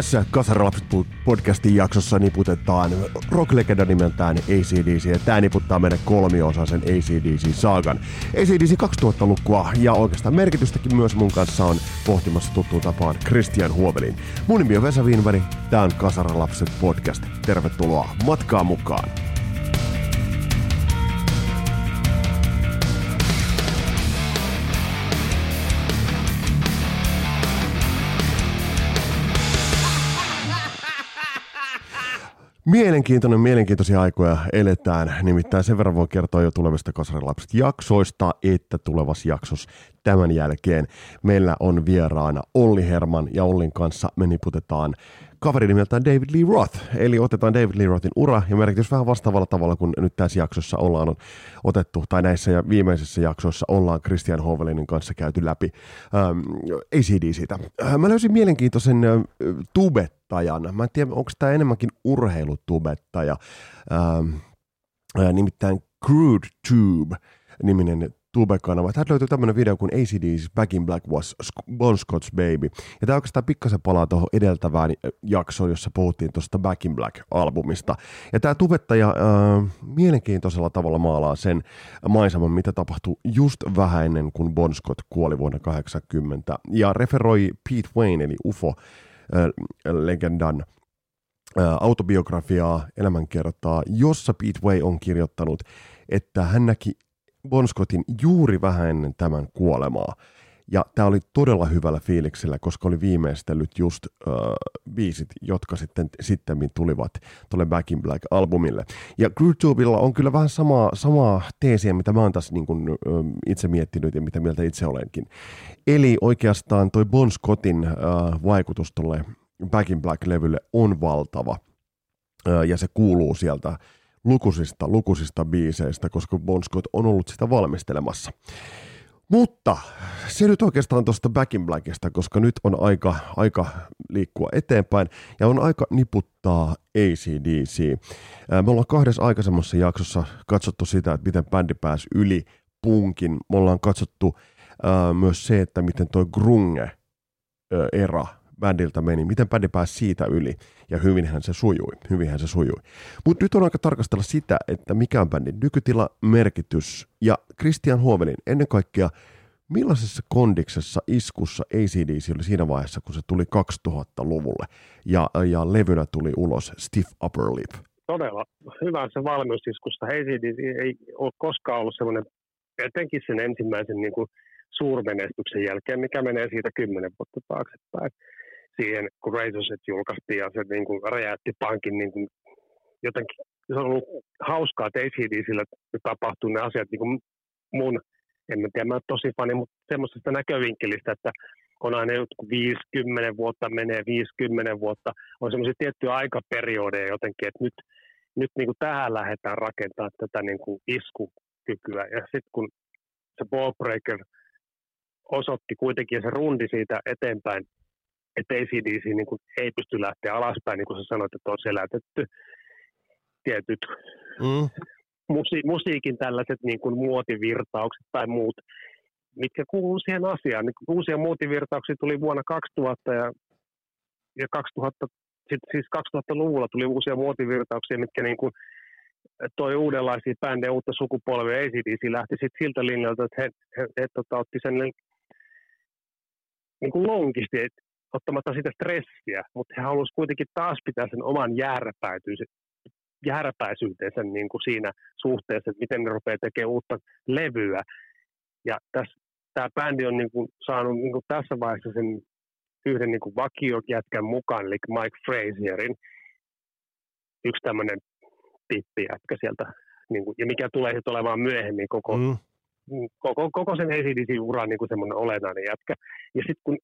Tässä Kasaralapset podcastin jaksossa niputetaan rocklegenda nimeltään ACDC, ja tämä niputtaa meidän kolmiosaisen ACDC-saagan. ACDC 2000-lukua ja oikeastaan merkitystäkin myös mun kanssa on pohtimassa tuttuun tapaan Christian Huovelin. Mun nimi on Vesa Wienberg, tämä on Kasaralapset podcast. Tervetuloa matkaan mukaan! Mielenkiintoinen, mielenkiintoisia aikoja eletään. Nimittäin sen verran voi kertoa jo tulevista Kasarilapset jaksoista, että tulevassa jaksossa tämän jälkeen meillä on vieraana Olli Herman ja Ollin kanssa me niputetaan kaveri nimeltään David Lee Roth. Eli otetaan David Lee Rothin ura ja merkitys vähän vastaavalla tavalla kuin nyt tässä jaksossa ollaan otettu, tai näissä ja viimeisissä jaksoissa ollaan Christian Hovelinin kanssa käyty läpi ähm, ACDCtä. Äh, mä löysin mielenkiintoisen äh, tubettajan. Mä en tiedä, onko tämä enemmänkin urheilutubettaja. Ähm, äh, nimittäin Crude Tube niminen Tube-kanava. Täältä löytyy tämmöinen video kuin ACD's Back in Black was Bon Scott's Baby. Ja tämä oikeastaan pikkasen palaa tuohon edeltävään jaksoon, jossa puhuttiin tuosta Back in Black-albumista. Ja tämä tubettaja äh, mielenkiintoisella tavalla maalaa sen maiseman, mitä tapahtui just vähän ennen kuin Bon Scott kuoli vuonna 80. Ja referoi Pete Wayne, eli UFO-legendan äh, äh, autobiografiaa, elämänkertaa, jossa Pete Way on kirjoittanut, että hän näki Bon Scottin juuri vähän ennen tämän kuolemaa. Ja tämä oli todella hyvällä fiiliksellä, koska oli viimeistellyt just uh, biisit, jotka sitten sitten tulivat tuolle Back in Black-albumille. Ja Groove on kyllä vähän samaa, samaa teesiä, mitä mä oon tässä niin kun, uh, itse miettinyt ja mitä mieltä itse olenkin. Eli oikeastaan toi Bon Scottin uh, vaikutus tuolle Back in Black-levylle on valtava. Uh, ja se kuuluu sieltä lukuisista, lukuisista biiseistä, koska Bon Scott on ollut sitä valmistelemassa. Mutta se nyt oikeastaan tuosta Back in Blackista, koska nyt on aika, aika liikkua eteenpäin ja on aika niputtaa ACDC. Me ollaan kahdessa aikaisemmassa jaksossa katsottu sitä, että miten bändi pääsi yli punkin. Me ollaan katsottu ää, myös se, että miten toi grunge-era bändiltä meni, miten bändi pääsi siitä yli, ja hyvinhän se sujui, hyvinhän se sujui. Mutta nyt on aika tarkastella sitä, että mikä on bändin nykytila, merkitys, ja Christian Huovelin ennen kaikkea, millaisessa kondiksessa iskussa ACDC oli siinä vaiheessa, kun se tuli 2000-luvulle, ja, ja levynä tuli ulos Stiff Upper Lip? Todella hyvä se valmiusiskusta. ACDC ei ole koskaan ollut semmoinen, etenkin sen ensimmäisen niin kuin suurmenestyksen jälkeen, mikä menee siitä kymmenen vuotta taaksepäin siihen, kun Razorset julkaistiin ja se niin kuin räjäytti pankin niin kuin jotenkin, se on ollut hauskaa, että ACDCillä tapahtuu ne asiat niin kuin mun, en mä tiedä, mä olen tosi fani, mutta semmoisesta näkövinkkelistä, että on aina jotkut 50 vuotta menee, 50 vuotta, on semmoisia tiettyjä aikaperiodeja jotenkin, että nyt, nyt niin kuin tähän lähdetään rakentamaan tätä niin kuin iskukykyä. Ja sitten kun se Ballbreaker osoitti kuitenkin se rundi siitä eteenpäin että ACDC niin kuin ei pysty lähteä alaspäin, niin kuin sä sanoit, että on selätetty tietyt mm. musi- musiikin tällaiset niin kuin muotivirtaukset tai muut, mitkä kuuluu siihen asiaan. Niin uusia muotivirtauksia tuli vuonna 2000 ja, ja 2000, siis 2000-luvulla tuli uusia muotivirtauksia, mitkä niin kuin toi uudenlaisia bändejä, uutta sukupolvia, ACDC lähti sitten siltä linjalta, että he, he, he, he tota, otti sen niin kuin lonkisti, että ottamatta sitä stressiä, mutta he halusivat kuitenkin taas pitää sen oman järpäisyytensä niin kuin siinä suhteessa, että miten ne rupeaa tekemään uutta levyä. Ja tämä bändi on niin kuin saanut niin kuin tässä vaiheessa sen yhden niin kuin vakiojätkän mukaan, eli Mike Fraserin, yksi tämmöinen tippijätkä sieltä, niin kuin, ja mikä tulee sitten olemaan myöhemmin koko, mm. koko, koko sen ACDC-uran niin semmoinen olennainen jätkä. Ja sitten kun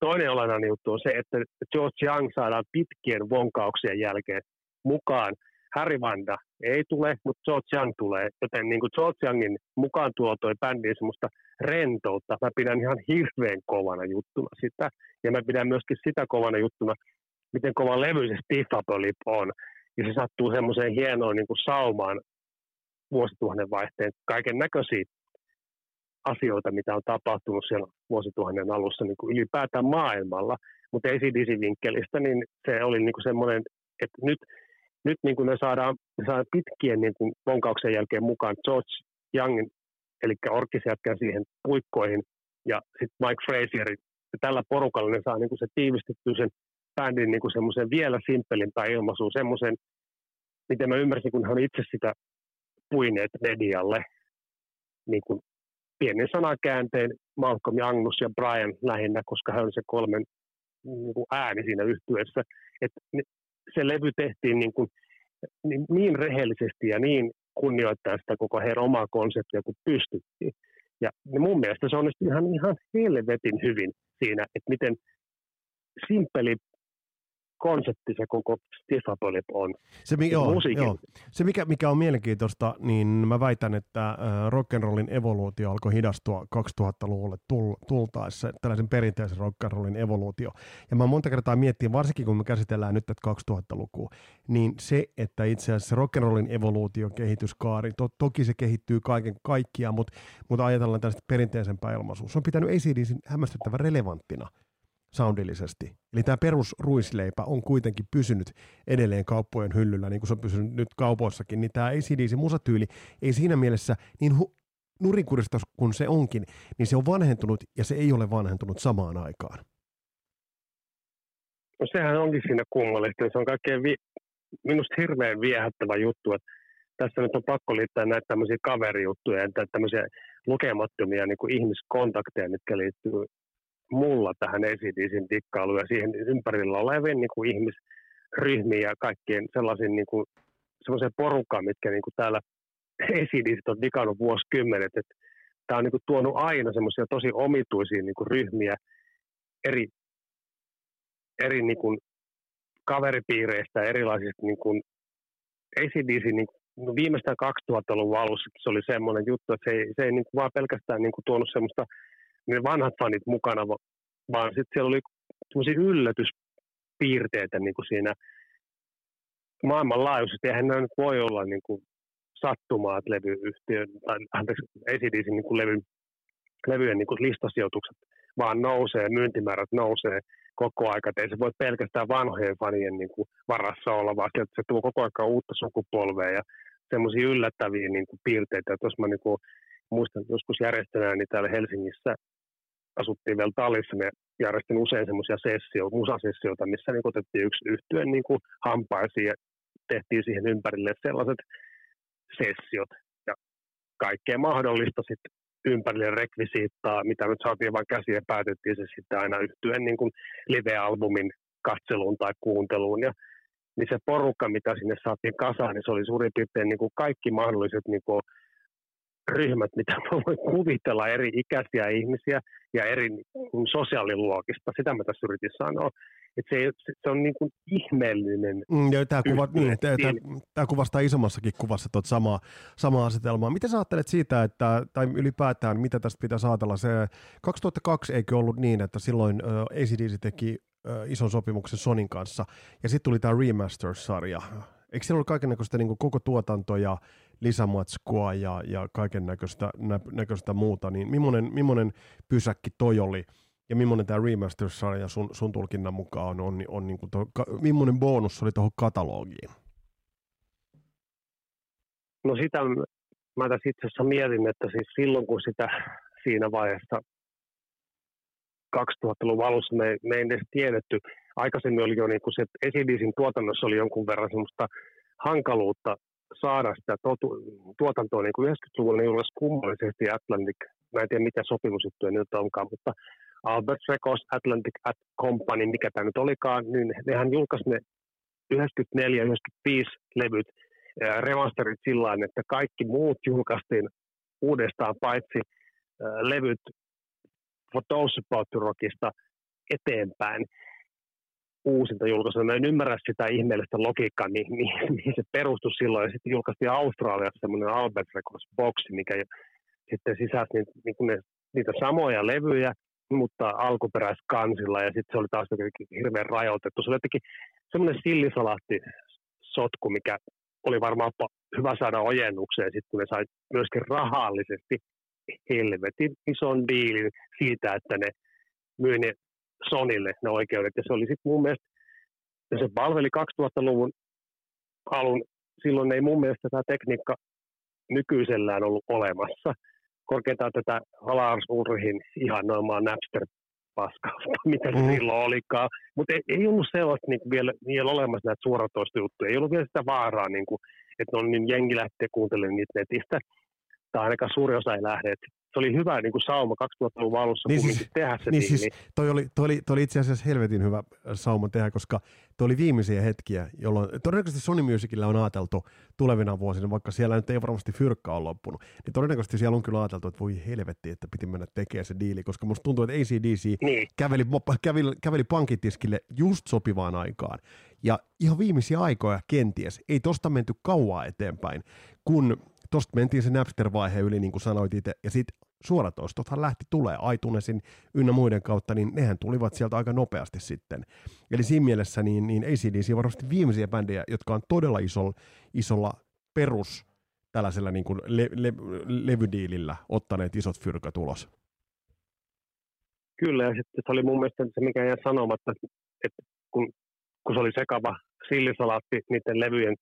toinen olennainen juttu on se, että George Young saadaan pitkien vonkauksien jälkeen mukaan. Harry Vanda ei tule, mutta George Young tulee. Joten niin kuin George Youngin mukaan tuo toi bändiin semmoista rentoutta. Mä pidän ihan hirveän kovana juttuna sitä. Ja mä pidän myöskin sitä kovana juttuna, miten kova levy se Lip on. Ja se sattuu semmoiseen hienoon niin kuin saumaan vuosituhannen vaihteen kaiken näköisiä asioita, mitä on tapahtunut siellä vuosituhannen alussa niin kuin ylipäätään maailmalla. Mutta ACDC-vinkkelistä, niin se oli niin kuin semmoinen, että nyt, nyt niin kuin me saadaan, me saadaan pitkien niin kuin vonkauksen jälkeen mukaan George Youngin, eli orkkisjätkän siihen puikkoihin, ja sitten Mike Frazier, ja tällä porukalla ne saa niin kuin se tiivistettyä sen bändin niin kuin semmoisen vielä simppelimpään ilmaisuun, semmoisen, miten mä ymmärsin, kun hän itse sitä puineet medialle, niin kuin pienen sanakäänteen Malcolm Agnus ja Brian lähinnä, koska hän on se kolmen niin kuin ääni siinä yhtyessä. että se levy tehtiin niin, kuin, niin, niin rehellisesti ja niin kunnioittaa sitä koko heidän omaa konseptia kuin pystyttiin. Ja mun mielestä se onnistui ihan, ihan helvetin hyvin siinä, että miten simppeli konsepti se koko Stifapoli on. Se, mi- joo, joo. se mikä, mikä on mielenkiintoista, niin mä väitän, että äh, rock'n'rollin evoluutio alkoi hidastua 2000-luvulle tul- tultaessa, tällaisen perinteisen rock'n'rollin evoluutio. Ja mä monta kertaa miettinyt, varsinkin kun me käsitellään nyt tätä 2000-lukua, niin se, että itse asiassa rock'n'rollin evoluutio kehityskaari, to- toki se kehittyy kaiken kaikkiaan, mutta, mutta ajatellaan tällaista perinteisempää ilmaisua. Se on pitänyt ACDCin hämmästyttävän relevanttina soundillisesti. Eli tämä perusruisleipä on kuitenkin pysynyt edelleen kauppojen hyllyllä, niin kuin se on pysynyt nyt kaupoissakin, niin tämä ACDC musatyyli ei siinä mielessä niin hu- nurinkurista kuin se onkin, niin se on vanhentunut ja se ei ole vanhentunut samaan aikaan. No sehän onkin siinä kummallista. Se on kaikkein vi- minusta hirveän viehättävä juttu, että tässä nyt on pakko liittää näitä tämmöisiä kaverijuttuja ja tämmöisiä lukemattomia niin kuin ihmiskontakteja, mitkä liittyy mulla tähän ACDCin dikkailuun ja siihen ympärillä olevien niin kuin ihmisryhmiin ja kaikkien sellaisiin niin kuin, porukkaan, mitkä niin kuin täällä ACDC on dikannut vuosikymmenet. Että tämä on niin kuin, tuonut aina semmoisia tosi omituisia niin kuin, ryhmiä eri, eri niin kuin, kaveripiireistä erilaisista niin kuin, ACDC niin no viimeistään 2000-luvun alussa se oli semmoinen juttu, että se ei, se ei niin kuin vaan pelkästään niin kuin tuonut semmoista ne vanhat fanit mukana, vaan sitten siellä oli semmoisia yllätyspiirteitä niin kuin siinä maailmanlaajuisesti. Eihän nämä nyt voi olla niin kuin sattumaa, että levyyhtiön, tai anteeksi, ACDCin niin kuin levy, levyjen niin kuin listasijoitukset vaan nousee, myyntimäärät nousee koko aika. Ei se voi pelkästään vanhojen fanien niin kuin varassa olla, vaan se, se tuo koko ajan uutta sukupolvea ja semmoisia yllättäviä niin kuin piirteitä. Jos mä niin kuin, muistan joskus järjestäneen niin täällä Helsingissä asuttiin vielä tallissa, me järjestin usein semmoisia sessioita, musasessioita, missä niin otettiin yksi yhtyeen niin kuin hampaisiin ja tehtiin siihen ympärille sellaiset sessiot ja kaikkea mahdollista sitten ympärille rekvisiittaa, mitä nyt saatiin vain käsiä ja päätettiin se sitten aina yhtyen niin kuin live-albumin katseluun tai kuunteluun. Ja, niin se porukka, mitä sinne saatiin kasaan, niin se oli suurin piirtein niin kuin kaikki mahdolliset niin kuin ryhmät, mitä voi kuvitella, eri ikäisiä ihmisiä ja eri sosiaaliluokista. Sitä mä tässä yritin sanoa. Että se, se on niin kuin ihmeellinen. Mm, ja tämä, kuva, niin, tämä, tämä kuvastaa isommassakin kuvassa tuota samaa, samaa asetelmaa. Miten sä ajattelet siitä, että, tai ylipäätään mitä tästä pitäisi ajatella? Se 2002 eikö ollut niin, että silloin ACDC teki ison sopimuksen Sonin kanssa, ja sitten tuli tämä Remasters-sarja. Eikö siellä ollut kaikenlaista niin koko tuotanto ja lisämatskua ja, ja kaiken näköistä, nä, näköistä muuta, niin millainen, millainen pysäkki toi oli ja millainen tämä Remasters-sarja sun, sun tulkinnan mukaan on, on, on niin kuin to, ka, millainen bonus oli tuohon katalogiin? No sitä mä tässä itse asiassa mietin, että siis silloin kun sitä siinä vaiheessa 2000-luvun alussa me, me ei edes tiedetty, aikaisemmin oli jo niin kuin se, että Esidisin tuotannossa oli jonkun verran semmoista hankaluutta saada sitä totu, tuotantoa niin kuin 90-luvulla niin julkaisi kummallisesti Atlantic, mä en tiedä mitä sopimusjuttuja nyt onkaan, mutta Albert Records, Atlantic at Company, mikä tämä nyt olikaan, niin nehän julkaisi ne 94-95 levyt, remasterit sillä että kaikki muut julkaistiin uudestaan paitsi levyt For Those About Rockista eteenpäin uusinta julkaisua. Mä en ymmärrä sitä ihmeellistä logiikkaa, mihin, mihin, mihin se perustui silloin. Ja sitten julkaistiin Australiassa semmoinen Albert Records boxi, mikä sitten sisälsi niitä, niin ne, niitä samoja levyjä, mutta alkuperäiskansilla. Ja sitten se oli taas hirveän rajoitettu. Se oli jotenkin semmoinen sillisalaatti sotku, mikä oli varmaan hyvä saada ojennukseen, sitten kun ne sai myöskin rahallisesti helvetin ison diilin siitä, että ne myi ne Sonille ne oikeudet. Ja se oli sitten mun mielestä, ja se palveli 2000-luvun alun, silloin ei mun mielestä tämä tekniikka nykyisellään ollut olemassa. Korkeintaan tätä Lars Ulrihin ihannoimaa Napster paskausta, mitä se mm. silloin olikaan. Mutta ei, ei ollut sellaista niin vielä, vielä olemassa näitä suoratoistojuttuja. Ei ollut vielä sitä vaaraa, niin kuin, että on niin jengi lähtee kuuntelemaan niitä netistä. Tai ainakaan suuri osa ei lähde. Et se oli hyvä niin kuin sauma 2000-luvun alussa niin siis, tehdä se niin Siis, toi, oli, toi, oli, toi oli itse asiassa helvetin hyvä sauma tehdä, koska toi oli viimeisiä hetkiä, jolloin todennäköisesti Sony Musicilla on ajateltu tulevina vuosina, vaikka siellä nyt ei varmasti fyrkka ole loppunut, niin todennäköisesti siellä on kyllä ajateltu, että voi helvetti, että piti mennä tekemään se diili, koska musta tuntuu, että ACDC niin. käveli, käveli, käveli pankitiskille just sopivaan aikaan. Ja ihan viimeisiä aikoja kenties, ei tosta menty kauaa eteenpäin, kun tosta mentiin se Napster-vaihe yli, niin kuin sanoit itse, ja sitten suoratoistothan lähti tulee iTunesin ynnä muiden kautta, niin nehän tulivat sieltä aika nopeasti sitten. Eli siinä mielessä niin, niin ACDC varmasti viimeisiä bändejä, jotka on todella isolla, isolla perus tällaisella niin kuin le, le, levydiilillä ottaneet isot fyrkat ulos. Kyllä, ja sitten se oli mun mielestä se, mikä jäi sanomatta, että kun, kun se oli sekava sillisalaatti niiden levyjen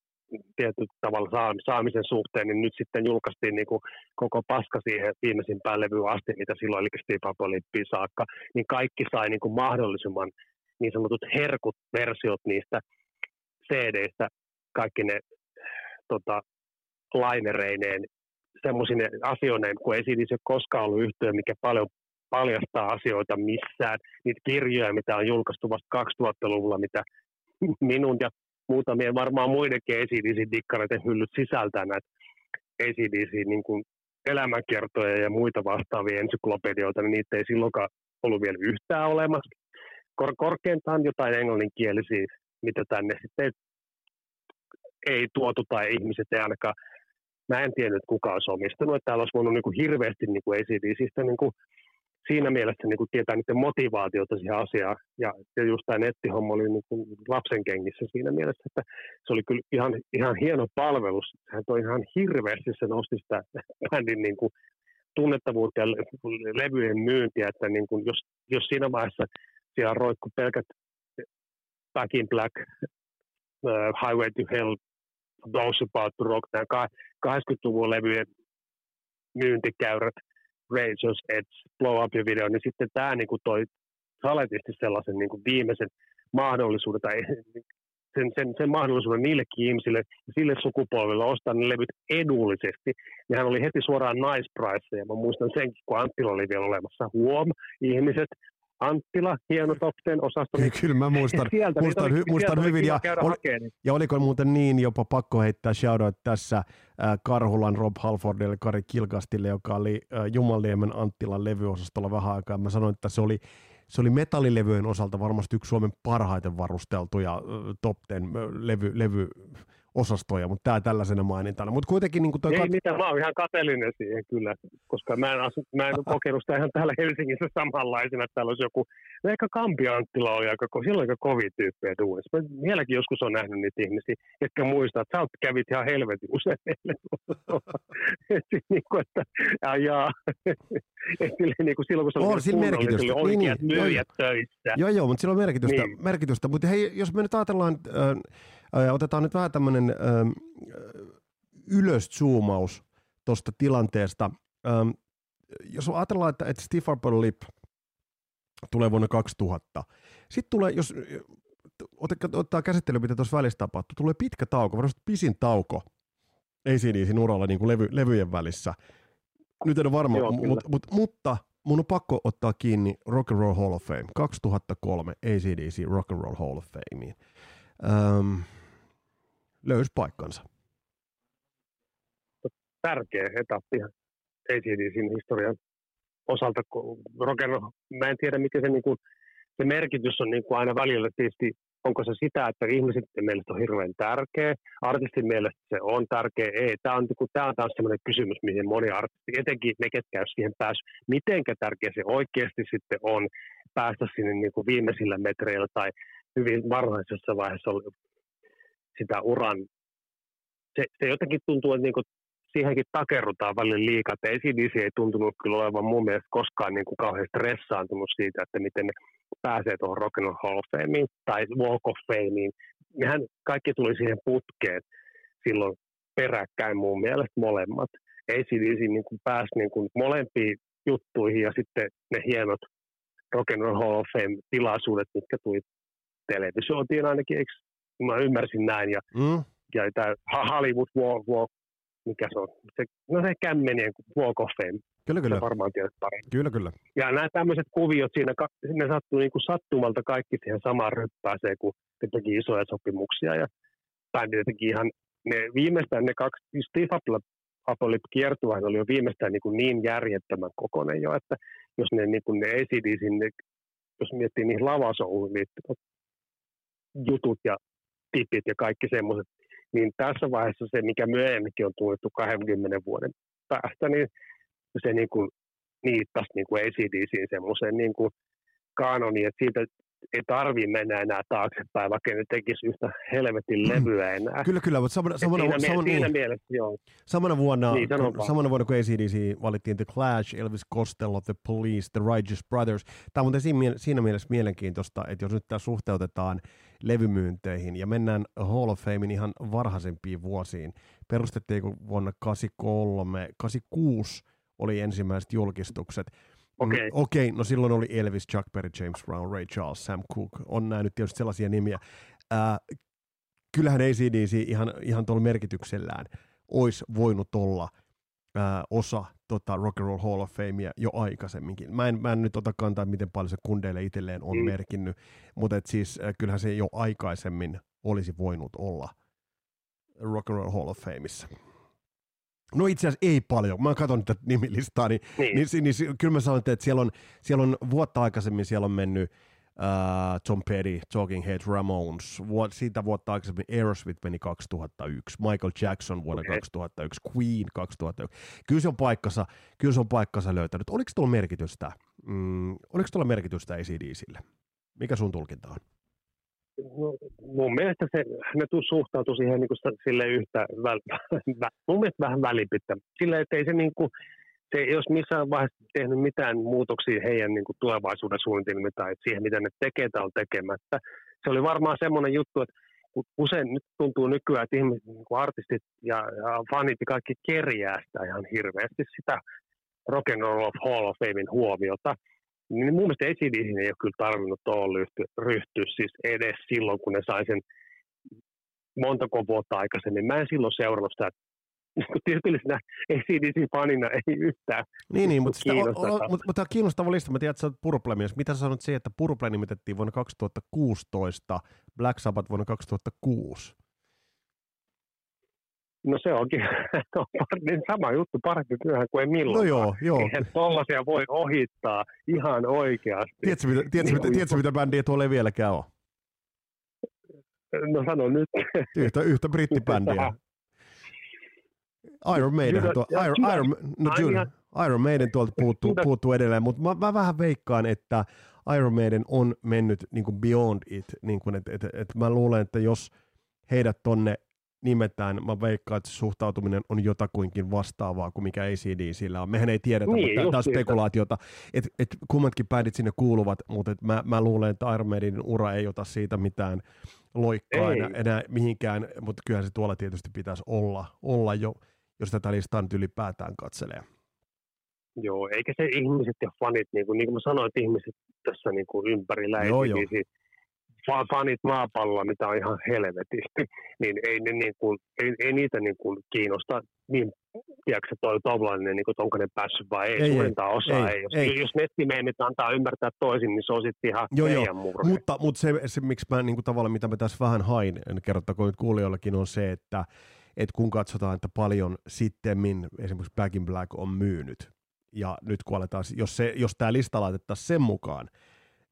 tietyllä tavalla saamisen suhteen, niin nyt sitten julkaistiin niin kuin koko paska siihen viimeisimpään levyyn asti, mitä silloin, eli Steve Apollippiin saakka, niin kaikki sai niin kuin mahdollisimman niin sanotut herkut versiot niistä CD-stä, kaikki ne tota, lainereineen, semmoisine asioineen, kun ei siitä koskaan ollut yhtiö, mikä paljon paljastaa asioita missään. Niitä kirjoja, mitä on julkaistu vasta 2000-luvulla, mitä minun ja muutamien varmaan muidenkin ACDC-dikkareiden hyllyt sisältää näitä ACDC niin kuin elämänkertoja ja muita vastaavia ensyklopedioita, niin niitä ei silloinkaan ollut vielä yhtään olemassa. Kor- korkeintaan jotain englanninkielisiä, mitä tänne sitten ei, tuotu tai ihmiset ei ainakaan, mä en tiennyt, kuka olisi omistanut, että täällä olisi voinut niin kuin hirveästi niin kuin ACDCistä niin kuin siinä mielessä niin kuin tietää niiden motivaatiota siihen asiaan. Ja, ja just tämä nettihomma oli niin kuin lapsen kengissä siinä mielessä, että se oli kyllä ihan, ihan hieno palvelus. Hän toi ihan hirveästi, se nosti sitä bändin niin kuin tunnettavuutta ja levyjen myyntiä, että niin kuin jos, jos siinä vaiheessa siellä roikku pelkät Back in Black, uh, Highway to Hell, Those About to Rock, nämä 80-luvun levyjen myyntikäyrät, Razor's Edge, Blow Up video, niin sitten tämä niin kuin toi saletisti sellaisen niin kuin viimeisen mahdollisuuden tai sen, sen, sen mahdollisuuden niillekin ihmisille ja sille sukupolvelle ostaa ne levyt edullisesti. Nehän oli heti suoraan nice price, ja mä muistan senkin, kun Anttila oli vielä olemassa. Huom, ihmiset, Anttila, hieno top 10 osasto. Niin, kyllä mä muistan, sieltä, muistan, hy, muistan hyvin. Ja, hakeen. ja oliko muuten niin jopa pakko heittää shoutout tässä äh, Karhulan Rob Halfordille, Kari Kilkastille, joka oli äh, Jumaliemen Anttilan levyosastolla vähän aikaa. Mä sanoin, että se oli se oli metallilevyjen osalta varmasti yksi Suomen parhaiten varusteltuja äh, top 10 levy, levy osastoja, mutta tämä tällaisena mainintana. Mutta kuitenkin niin toi Ei kat... mitään, mä oon ihan kateellinen siihen kyllä, koska mä en, asu, mä en kokenut sitä ihan täällä Helsingissä samanlaisena, että täällä olisi joku, no ehkä Kampi Anttila oli aika, siellä oli aika kovia tyyppejä duunissa. Mä vieläkin joskus on nähnyt niitä ihmisiä, jotka muistaa, että sä oot kävit ihan helvetin usein niin kuin, että jaa, niin kuin silloin kun se oli, on, merkitystä. oli oikeat niin, niin, myyjät joo, töissä. Joo, joo, mutta sillä on merkitystä. Niin. merkitystä. Mutta hei, jos me nyt ajatellaan, äh, Otetaan nyt vähän tämmöinen ylöszoomaus tuosta tilanteesta. Jos ajatellaan, että, että Steve Harper Lip tulee vuonna 2000, sitten tulee, jos ottaa käsittely, mitä tuossa välissä tapahtuu, tulee pitkä tauko, varmasti pisin tauko ACDCin uralla niin kuin levy, levyjen välissä. Nyt en ole varma, Joo, mutta, mutta, mutta mun on pakko ottaa kiinni Rock and Roll Hall of Fame, 2003 ACDC Rock and Roll Hall of Fameen. Öm, löysi paikkansa. Tärkeä etappi ACDCin historian osalta. Rocken, mä en tiedä, mikä se, niin kuin, se merkitys on niin kuin aina välillä tietysti onko se sitä, että ihmiset mielestä on hirveän tärkeä, artistin mielestä se on tärkeä, ei. Tämä on, tämä on taas sellainen kysymys, mihin moni artisti, etenkin ne, ketkä ei siihen pääsy, miten tärkeä se oikeasti sitten on päästä sinne niin kuin viimeisillä metreillä tai hyvin varhaisessa vaiheessa sitä uran, se, se jotenkin tuntuu, että niinku siihenkin takerrutaan välillä liikaa, että ACDC ei tuntunut kyllä olevan mun mielestä koskaan niin kuin kauhean stressaantunut siitä, että miten ne pääsee tuohon Rock and Hall of Fameen tai Walk of Fameen. Nehän kaikki tuli siihen putkeen silloin peräkkäin mun mielestä molemmat. ACDC niin kuin pääsi niin kuin molempiin juttuihin ja sitten ne hienot Rock and Roll Hall of Fame-tilaisuudet, mitkä tuli televisioitiin ainakin, eikö mä ymmärsin näin, ja, mm. ja tämä Hollywood Walk, Walk, mikä se on, se, no se kämmenien Walk of Fame. Kyllä, kyllä. varmaan tiedät paremmin. Kyllä, kyllä. Ja nämä tämmöiset kuviot siinä, ne sattuu niin kuin sattumalta kaikki siihen samaan ryppääseen, kun ne teki isoja sopimuksia. Ja bändi teki ihan, ne viimeistään ne kaksi, Steve Apolit kiertuehan oli jo viimeistään niin, kuin niin järjettömän kokoinen jo, että jos ne, niin kuin ne sinne, jos miettii niihin lavasouhun liittyvät jutut ja tipit ja kaikki semmoiset, niin tässä vaiheessa se, mikä myöhemminkin on tunnettu 20 vuoden päästä, niin se niin kuin niittasi niin kuin ACDCin semmoisen niin kuin kanoni, että siitä ei tarvi mennä enää taaksepäin, vaikka ne tekisi yhtä helvetin mm. levyä enää. Kyllä, kyllä, mutta samana, samana, siinä, samana, siinä niin, mielessä, joo. Samana vuonna, niin, samana vuonna kun ACDC valittiin The Clash, Elvis Costello, The Police, The Righteous Brothers. Tämä on siinä, siinä mielessä mielenkiintoista, että jos nyt tämä suhteutetaan levymyynteihin ja mennään Hall of Famein ihan varhaisempiin vuosiin. Perustettiin vuonna 83, 86 oli ensimmäiset julkistukset. Okei, okay. okay, no silloin oli Elvis, Chuck Berry, James Brown, Ray Charles, Sam Cooke. On nähnyt tietysti sellaisia nimiä. Äh, kyllähän ACDC ihan, ihan tuolla merkityksellään olisi voinut olla äh, osa tota, Rock and Roll Hall of Famea jo aikaisemminkin. Mä en, mä en nyt ota kantaa, miten paljon se kundeille itselleen on mm. merkinnyt, mutta et siis äh, kyllähän se jo aikaisemmin olisi voinut olla Rock and Roll Hall of Fameissa. No itse asiassa ei paljon. Mä katson tätä nimilistaa, niin, niin. Niin, niin, niin kyllä mä sanon, että siellä on, siellä on vuotta aikaisemmin siellä on mennyt uh, Tom Petty, Talking Heads, Ramones. Vuot, siitä vuotta aikaisemmin Aerosmith meni 2001, Michael Jackson vuonna okay. 2001, Queen 2001. Kyllä se on paikkansa, kyllä se on paikkansa löytänyt. Oliko tuolla merkitystä, mm, oliko tuolla merkitystä ACDCille? Mikä sun tulkinta on? No, mun mielestä se, ne suhtautui siihen niin kuin sille yhtä, väl, vä, mun mielestä vähän välipittä. Sille, että ei se niin kuin, se ei olisi missään vaiheessa tehnyt mitään muutoksia heidän niin kuin tulevaisuuden suunnitelmiin tai siihen, mitä ne tekee tai on tekemättä. Se oli varmaan semmoinen juttu, että usein nyt tuntuu nykyään, että ihmiset, niin kuin artistit ja, ja fanit ja kaikki kerjää sitä ihan hirveästi sitä Rock and Roll of Hall of Famein huomiota niin mun mielestä ACDC ei ole kyllä tarvinnut tuohon ryhtyä, siis edes silloin, kun ne sai sen montako vuotta aikaisemmin. Mä en silloin seurannut sitä tietyllisenä ACDC-fanina ei yhtään Niin, niin mutta, sitä, o, o, mutta, mutta kiinnostava lista. Mä tiedän, että sä oot Mitä sä sanot siihen, että Purple nimitettiin vuonna 2016, Black Sabbath vuonna 2006? No se onkin niin sama juttu, parempi myöhään kuin ei milloin. No joo, joo. Eihän tollaisia voi ohittaa ihan oikeasti. Tiedätkö, mitä, tiedätkö, niin, mitä, tiedätkö, mitä bändiä tuolla ei vieläkään ole? No sano nyt. Yhtä, yhtä brittibändiä. Iron Maiden, tuo, Iron, Iron, no Jude, Iron Maiden tuolta puuttuu, puuttuu edelleen, mutta mä, mä vähän veikkaan, että Iron Maiden on mennyt niin kuin beyond it, niin kuin, että et, et mä luulen, että jos heidät tonne nimetään, mä veikkaan, että suhtautuminen on jotakuinkin vastaavaa kuin mikä ACD sillä on. Mehän ei tiedetä, niin, mutta tämä on spekulaatiota, että et kummatkin bändit sinne kuuluvat, mutta et mä, mä luulen, että Iron Maidenin ura ei ota siitä mitään loikkaa enää, enää mihinkään, mutta kyllähän se tuolla tietysti pitäisi olla, olla jo, jos tätä listaa nyt ylipäätään katselee. Joo, eikä se ihmiset ja fanit, niin kuin, niin kuin mä sanoin, että ihmiset tässä niin kuin ympärillä joo, joo fanit maapallolla, mitä on ihan helvetisti, niin ei, ne niin kuin, ei, ei niitä niin kuin kiinnosta niin tiedätkö, toi tollainen, niin kuin, onko ne päässyt vai ei, ei suurinta osa ei. ei. Jos, ei. jos nettimeemit antaa ymmärtää toisin, niin se on sitten ihan joo, joo. murhe. Mutta, mutta se, se, miksi mä niin kuin, tavallaan, mitä mä tässä vähän hain, kerrottakoon nyt kuulijoillekin, on se, että et kun katsotaan, että paljon sittemmin esimerkiksi Back in Black on myynyt, ja nyt kun aletaan, jos, se, jos tämä lista laitettaisiin sen mukaan,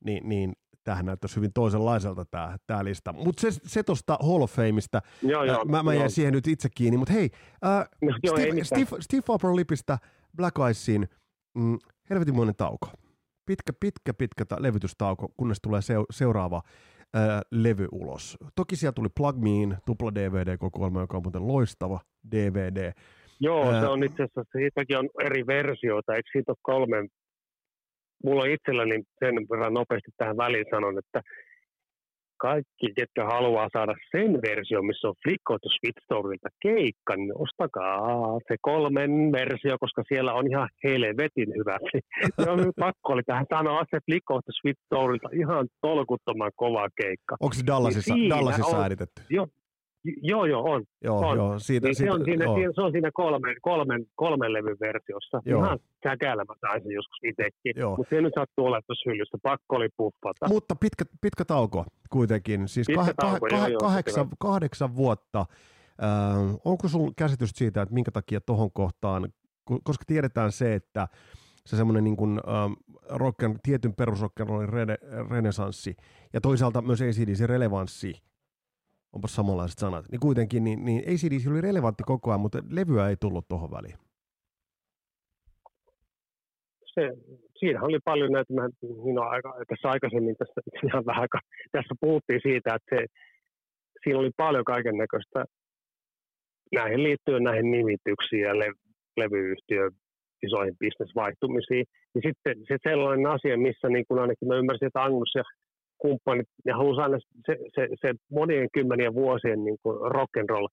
niin, niin tämähän näyttäisi hyvin toisenlaiselta tämä, tämä lista. Mutta se, se tuosta Hall of Fameista, joo, joo, mä, mä jäin siihen nyt itse kiinni, mutta hei, äh, no, Steve, Steve, Steve Upper Lipistä Black Eyesiin, mm, helvetinmoinen tauko. Pitkä, pitkä, pitkä ta- levytystauko, kunnes tulee se, seuraava äh, levy ulos. Toki siellä tuli Plug Me In, tupla DVD-kokoelma, joka on muuten loistava DVD. Joo, Ää... se on itse asiassa, siitäkin on eri versioita, eikö siitä ole kolme? Mulla on itselläni sen verran nopeasti tähän väliin sanon, että kaikki, ketkä haluaa saada sen versio, missä on flikkoitu Switch keikka, niin ostakaa se kolmen versio, koska siellä on ihan helvetin hyvä. Se on pakko oli tähän sanoa se flikkoitu Switch ihan tolkuttoman kova keikka. Onko se Dallasissa, niin Dallasissa on, äänitetty? Joo, Joo, joo, on. Joo, on. joo. Siitä, niin siitä, se, on siinä, joo. se on siinä kolmen, kolmen, kolmen levyn versiossa. Joo. Ihan käkäällä mä saisin joskus itsekin. Mutta se nyt sattuu olemaan tuossa hyllyssä. Pakko oli puffata. Mutta pitkä, pitkä tauko kuitenkin. Siis pitkä kah- tauko, kah- joo, kahdeksan, joo, kahdeksan vuotta. Äh, onko sinulla käsitys siitä, että minkä takia tuohon kohtaan, koska tiedetään se, että se semmoinen niin kuin, ähm, rocken, tietyn perusrock'n'rollin rene, renesanssi ja toisaalta myös ACDC relevanssi onpa samanlaiset sanat, niin kuitenkin niin, niin ACDC oli relevantti koko ajan, mutta levyä ei tullut tuohon väliin. Se, siinä oli paljon näitä, mä, niin aika, tässä aikaisemmin tässä, ihan vähän, tässä puhuttiin siitä, että se, siinä oli paljon kaiken näköistä näihin liittyen näihin nimityksiin ja le, levyyhtiön isoihin bisnesvaihtumisiin. Ja sitten se sellainen asia, missä niin kuin ainakin mä ymmärsin, että Angus ja kumppanit, ne halusi aina se, se, se monien kymmenien vuosien niin kuin rock'n'roll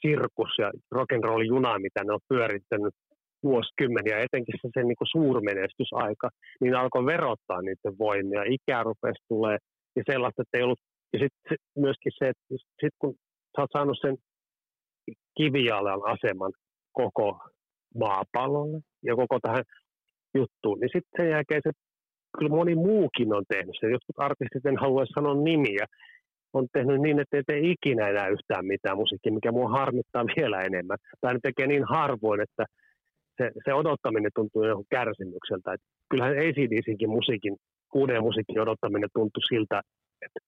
sirkus ja rock'n'roll juna, mitä ne on pyörittänyt vuosikymmeniä, etenkin se sen niin kuin suurmenestysaika, niin alkoi verottaa niiden voimia. Ikää rupesi tulee ja sellaista, että ei ollut, ja sitten sit myöskin se, että sit kun sä oot saanut sen kivijalan aseman koko maapallolle ja koko tähän juttuun, niin sitten sen jälkeen se kyllä moni muukin on tehnyt sen. Jotkut artistit, en halua sanoa nimiä, on tehnyt niin, että ei tee ikinä enää yhtään mitään musiikkia, mikä mua harmittaa vielä enemmän. Tai ne tekee niin harvoin, että se, se odottaminen tuntuu joku kärsimykseltä. Et kyllähän ACDCinkin musiikin, uuden musiikin odottaminen tuntui siltä, että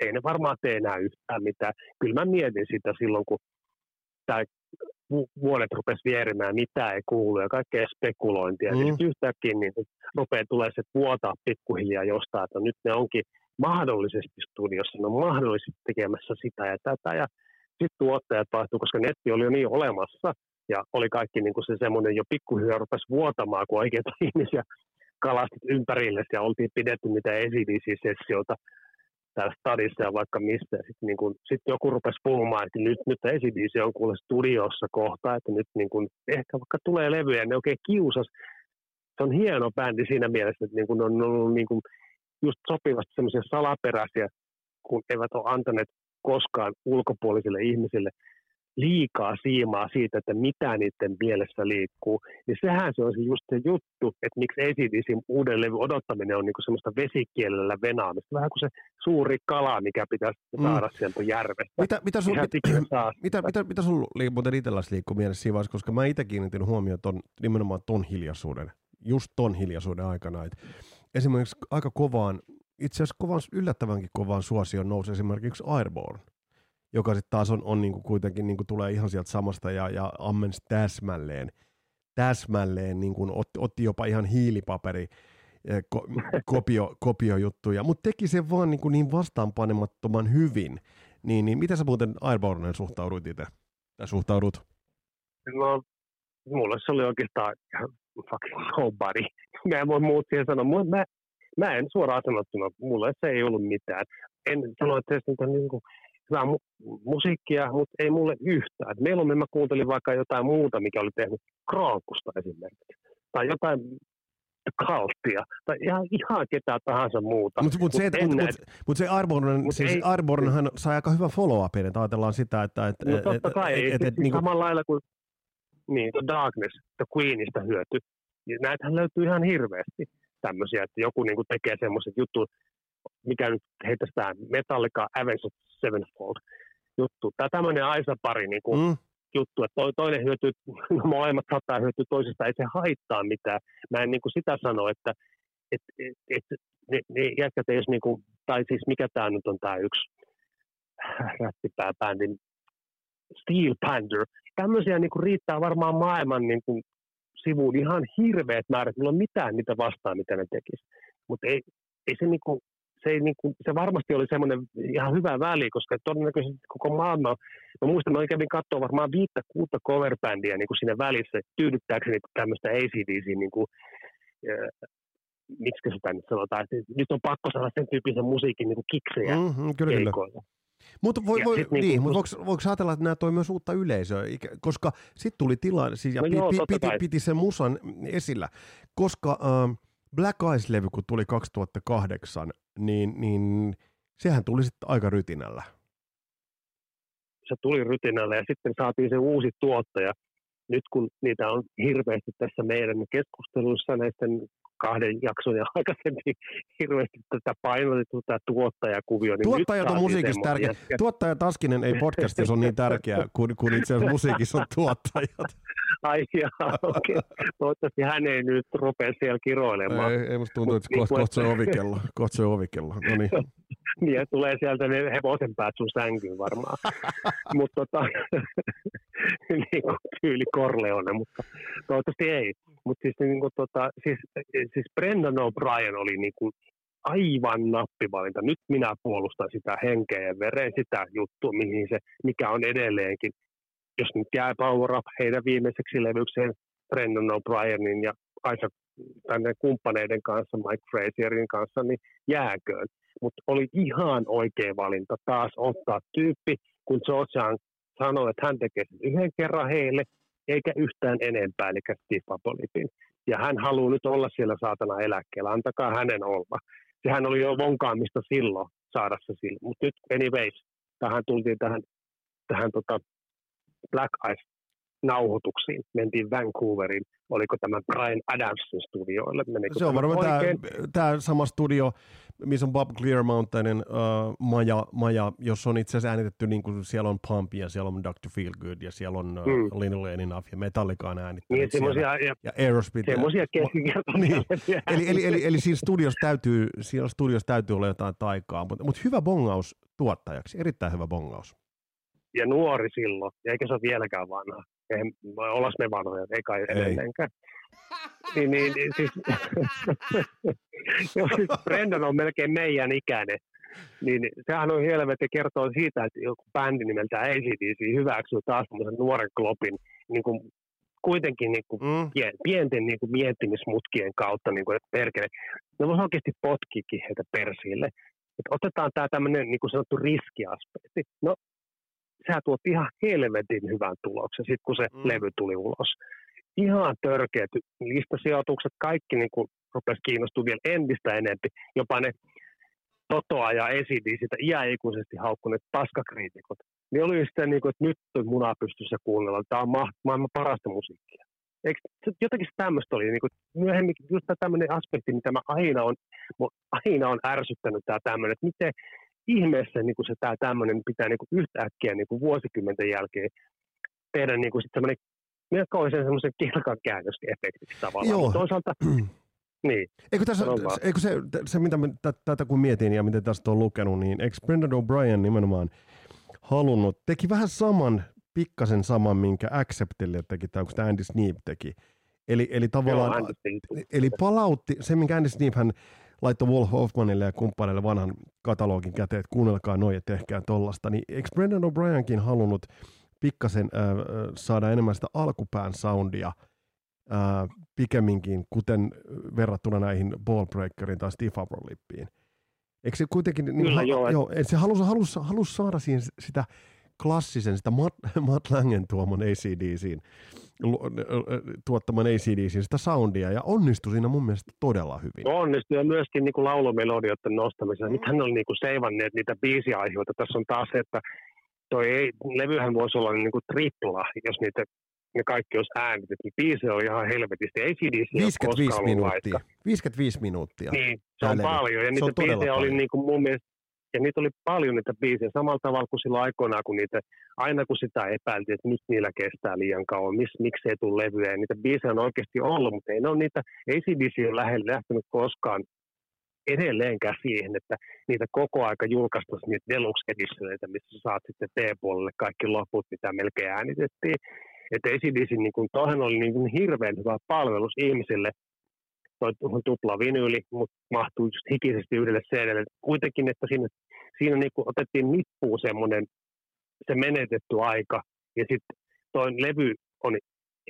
ei ne varmaan tee enää yhtään mitään. Kyllä mä mietin sitä silloin, kun tämä vuodet rupesi vierimään, mitä ei kuulu ja kaikkea spekulointia. Mm. Ja sitten yhtäkkiä niin rupeaa tulee se vuotaa pikkuhiljaa jostain, että nyt ne onkin mahdollisesti studiossa, ne on mahdollisesti tekemässä sitä ja tätä. Ja sitten tuottajat vaihtui, koska netti oli jo niin olemassa ja oli kaikki niin kuin se semmoinen jo pikkuhiljaa rupesi vuotamaan, kun oikeita ihmisiä kalastit ympärille ja oltiin pidetty mitä ACDC-sessioita täällä stadissa ja vaikka mistä. Sitten niin kun, sit joku rupesi puhumaan, että nyt, nyt ACDC on kuule studiossa kohta, että nyt niin kun, ehkä vaikka tulee levyjä, ne oikein kiusas. Se on hieno bändi siinä mielessä, että niin kun on ollut niin kun just sopivasti semmoisia salaperäisiä, kun eivät ole antaneet koskaan ulkopuolisille ihmisille – liikaa siimaa siitä, että mitä niiden mielessä liikkuu, niin sehän se on se just se juttu, että miksi ACDCin uuden levy odottaminen on niinku semmoista vesikielellä venaamista. Vähän kuin se suuri kala, mikä pitäisi mm. saada sieltä järvestä. Mitä, mitä, sul, mit, mitä, mitä, mitä sulla muuten itselläsi liikkuu mielessä siinä vaiheessa, koska mä itse kiinnitin huomioon ton, nimenomaan ton hiljaisuuden, just ton hiljaisuuden aikana. Et esimerkiksi aika kovaan, itse asiassa kovaan, yllättävänkin kovaan suosioon nousi esimerkiksi Airborne joka sitten taas on, on niinku kuitenkin niinku tulee ihan sieltä samasta ja, ja ammens täsmälleen, täsmälleen niinku otti, otti jopa ihan hiilipaperi eh, ko, kopio, kopiojuttuja, mutta teki sen vaan niin, kuin niin vastaanpanemattoman hyvin. Niin, niin miten sä muuten Airborneen suhtaudut itse? Tai suhtaudut? No, mulle se oli oikeastaan fucking nobody. Mä en voi muut siihen sanoa. Mä, mä en suoraan sanottuna, mulle se ei ollut mitään. En sano, että se on niin kuin, hyvää mu- musiikkia, mutta ei mulle yhtään. Et mieluummin mä kuuntelin vaikka jotain muuta, mikä oli tehnyt Kroonkusta esimerkiksi. Tai jotain kalttia, tai ihan, ihan ketään tahansa muuta. Mutta mut, mut se, mut, mut, mut se Arborn, mut siis Arbornhan sai aika hyvän follow-upin, että ajatellaan sitä, että... Et, no totta kai, et, et, et, siis niinku... samalla lailla kuin niin, The Darkness, The Queenista hyöty. Näitähän löytyy ihan hirveästi tämmöisiä, että joku niinku tekee semmoiset jutut, mikä nyt heittäisi Metallica Avenged Sevenfold juttu. Tämä tämmöinen Aisa-pari niin kuin mm. juttu, että toinen hyötyy, molemmat saattaa hyötyä toisesta, ei se haittaa mitään. Mä en niin kuin sitä sano, että et, et, et, ne, ne jätkät ei niin kuin, tai siis mikä tämä nyt on tämä yksi rättipääbändin Steel Panther. Tämmöisiä niin kuin riittää varmaan maailman niin kuin, sivuun ihan hirveät määrät. Mulla on mitään niitä vastaan, mitä ne tekisi. Mutta ei, ei se niin kuin, se, ei, niin kuin, se varmasti oli semmoinen ihan hyvä väli, koska todennäköisesti koko maailma, mä muistan, mä kävin katsoa varmaan viittä, kuutta coverbändiä niin kuin siinä välissä, tyydyttääkseni tämmöistä ACDC, niin kuin, äh, miksi sitä nyt sanotaan, että nyt on pakko saada sen tyyppisen musiikin niin kuin kiksejä mm-hmm, kyllä, kyllä. Mutta voi, voi, niin, niin, mutta voiko, voiko ajatella, että nämä toi myös uutta yleisöä, koska sitten tuli tilanne, siis, ja no pi, joo, piti, piti sen musan esillä, koska äh, Black Eyes-levy, kun tuli 2008, niin, niin sehän tuli sitten aika rytinällä. Se tuli rytinällä ja sitten saatiin se uusi tuottaja. Nyt kun niitä on hirveästi tässä meidän keskusteluissa näiden kahden jakson ja aikaisemmin hirveästi tätä painotettu tämä tuottajakuvio. Niin Tuottajat on musiikissa tärkeä. Tuottaja Taskinen ei podcastissa ole niin tärkeä kuin, kuin itse asiassa musiikissa on tuottajat. Ai jaa, okei. Okay. Toivottavasti hän ei nyt rupea siellä kiroilemaan. Ei, ei musta tuntuu, että kohta, kohta se ovikello. Kohta se ovikello. No niin. niin, tulee sieltä ne hevosen päät sun sänkyyn varmaan. mutta tota, niin kuin tyyli Corleone, mutta toivottavasti ei. Mutta siis, niin kuin, tota, siis, siis Brendan O'Brien oli niin kuin aivan nappivalinta. Nyt minä puolustan sitä henkeä ja veren, sitä juttua, mihin se, mikä on edelleenkin. Jos nyt jää Power Up heidän viimeiseksi levykseen Brendan O'Brienin ja Isaac tänne kumppaneiden kanssa, Mike Fraserin kanssa, niin jääköön. Mutta oli ihan oikea valinta taas ottaa tyyppi, kun Georgian sanoi, että hän tekee sen yhden kerran heille, eikä yhtään enempää, eli Steve Apolipin. Ja hän haluaa nyt olla siellä saatana eläkkeellä, antakaa hänen olla. Sehän oli jo vonkaamista silloin saada se sille. Mutta nyt anyways, tähän tultiin tähän, tähän tota Black Eyes nauhoituksiin. Mentiin Vancouveriin. Oliko tämä Brian Adamsin studioille? Menikö se on varmaan tämä, tämä sama studio, missä on Bob Clear Mountainin uh, maja, maja, jossa on itse asiassa äänitetty, niin kuin siellä on Pump ja siellä on Dr. Feelgood ja siellä on uh, mm. Lin Enough ja Metallica on äänittänyt niin, siellä. Ja, ja Aerosmith. Semmoisia niin. eli, eli, eli, eli siinä studiossa täytyy, siellä studiossa täytyy olla jotain taikaa, mutta, mutta hyvä bongaus tuottajaksi, erittäin hyvä bongaus. Ja nuori silloin, ja eikä se ole vieläkään vanha. Eihän, ollas me vanhoja, ei kai edelleenkään. Niin, niin, siis, siis Brendan on melkein meidän ikäinen, niin sehän on helvetti kertoo siitä, että joku bändi nimeltä ACDC hyväksyy taas nuoren klopin niin kuin, kuitenkin niin kuin, mm. pienten niin kuin, miettimismutkien kautta, niin kuin, että perkele, ne voisi oikeasti potkikin heitä persille. Että otetaan tämä tämmöinen niin kuin sanottu riskiaspekti. No sehän tuotti ihan helvetin hyvän tuloksen, sitten kun se mm. levy tuli ulos. Ihan törkeät listasijoitukset, kaikki niin kuin rupesi kiinnostumaan vielä entistä enemmän. Jopa ne Totoa ja esidi sitä iäikuisesti haukkuneet paskakriitikot. Niin oli sitten niin kuin, että nyt on muna pystyssä kuunnella, tämä on ma- maailman parasta musiikkia. Eikö, jotenkin tämmöistä oli, niin kuin, myöhemmin just tämmöinen aspekti, mitä mä aina on, aina on ärsyttänyt tämä tämmöinen, että miten ihmeessä niin kuin se tämä tämmöinen pitää niin kuin yhtäkkiä niin kuin vuosikymmenten jälkeen tehdä niin kuin semmoinen melkoisen semmoisen kilkan käännösefektiksi tavallaan. Joo. toisaalta, niin. Eikö, tässä, eikö se, se, mitä mä tätä kun mietin ja miten tästä on lukenut, niin eikö Brendan O'Brien nimenomaan halunnut, teki vähän saman, pikkasen saman, minkä Acceptille teki, tai onko sitä Andy Sneap teki. Eli, eli tavallaan, Joo, eli palautti, se minkä Andy Sneap hän laittoi Wolf Hoffmanille ja kumppaneille vanhan katalogin käteen, että kuunnelkaa noin ja tehkää tollasta, niin eikö Brendan O'Brienkin halunnut pikkasen äh, saada enemmän sitä alkupään soundia äh, pikemminkin, kuten verrattuna näihin Ballbreakerin tai Steve Lippiin. Eikö se kuitenkin, niin, Kyllä, ha, joo, joo, se halusi, halusi, halusi saada siihen sitä klassisen, sitä Matt, Matt Langen tuomon ACDCin, tuottaman ACDCin sitä soundia, ja onnistui siinä mun mielestä todella hyvin. Onnistui, ja myöskin niin kuin laulumelodioiden nostamisessa. Mm. Nythän on niin kuin seivanneet niitä biisiaiheita. Tässä on taas se, että toi ei, levyhän voisi olla niin kuin tripla, jos niitä ne kaikki olisi äänitetty, niin biisi on ihan helvetisti. Ei CDC 55 minuuttia. Vaikka. 55 minuuttia. Niin, se on paljon. Ja niitä biisejä oli niin kuin mun mielestä ja niitä oli paljon niitä biisejä, samalla tavalla kuin silloin aikoinaan, kun niitä, aina kun sitä epäiltiin, että nyt niillä kestää liian kauan, mis, miksi ei tule levyjä, ja niitä biisejä on oikeasti ollut, mutta ei ne ole niitä, ACDC lähellä lähtenyt koskaan edelleenkään siihen, että niitä koko aika julkaistaisiin niitä deluxe editioneita, missä sä saat sitten T-puolelle kaikki loput, mitä melkein äänitettiin. Että ACDC, niin toihan oli niin kuin hirveän hyvä palvelus ihmisille, toi tupla vinyyli, mutta mahtuu just hikisesti yhdelle CDlle. Kuitenkin, että siinä, siinä niin kuin otettiin nippuun semmoinen se menetetty aika, ja sitten toi levy on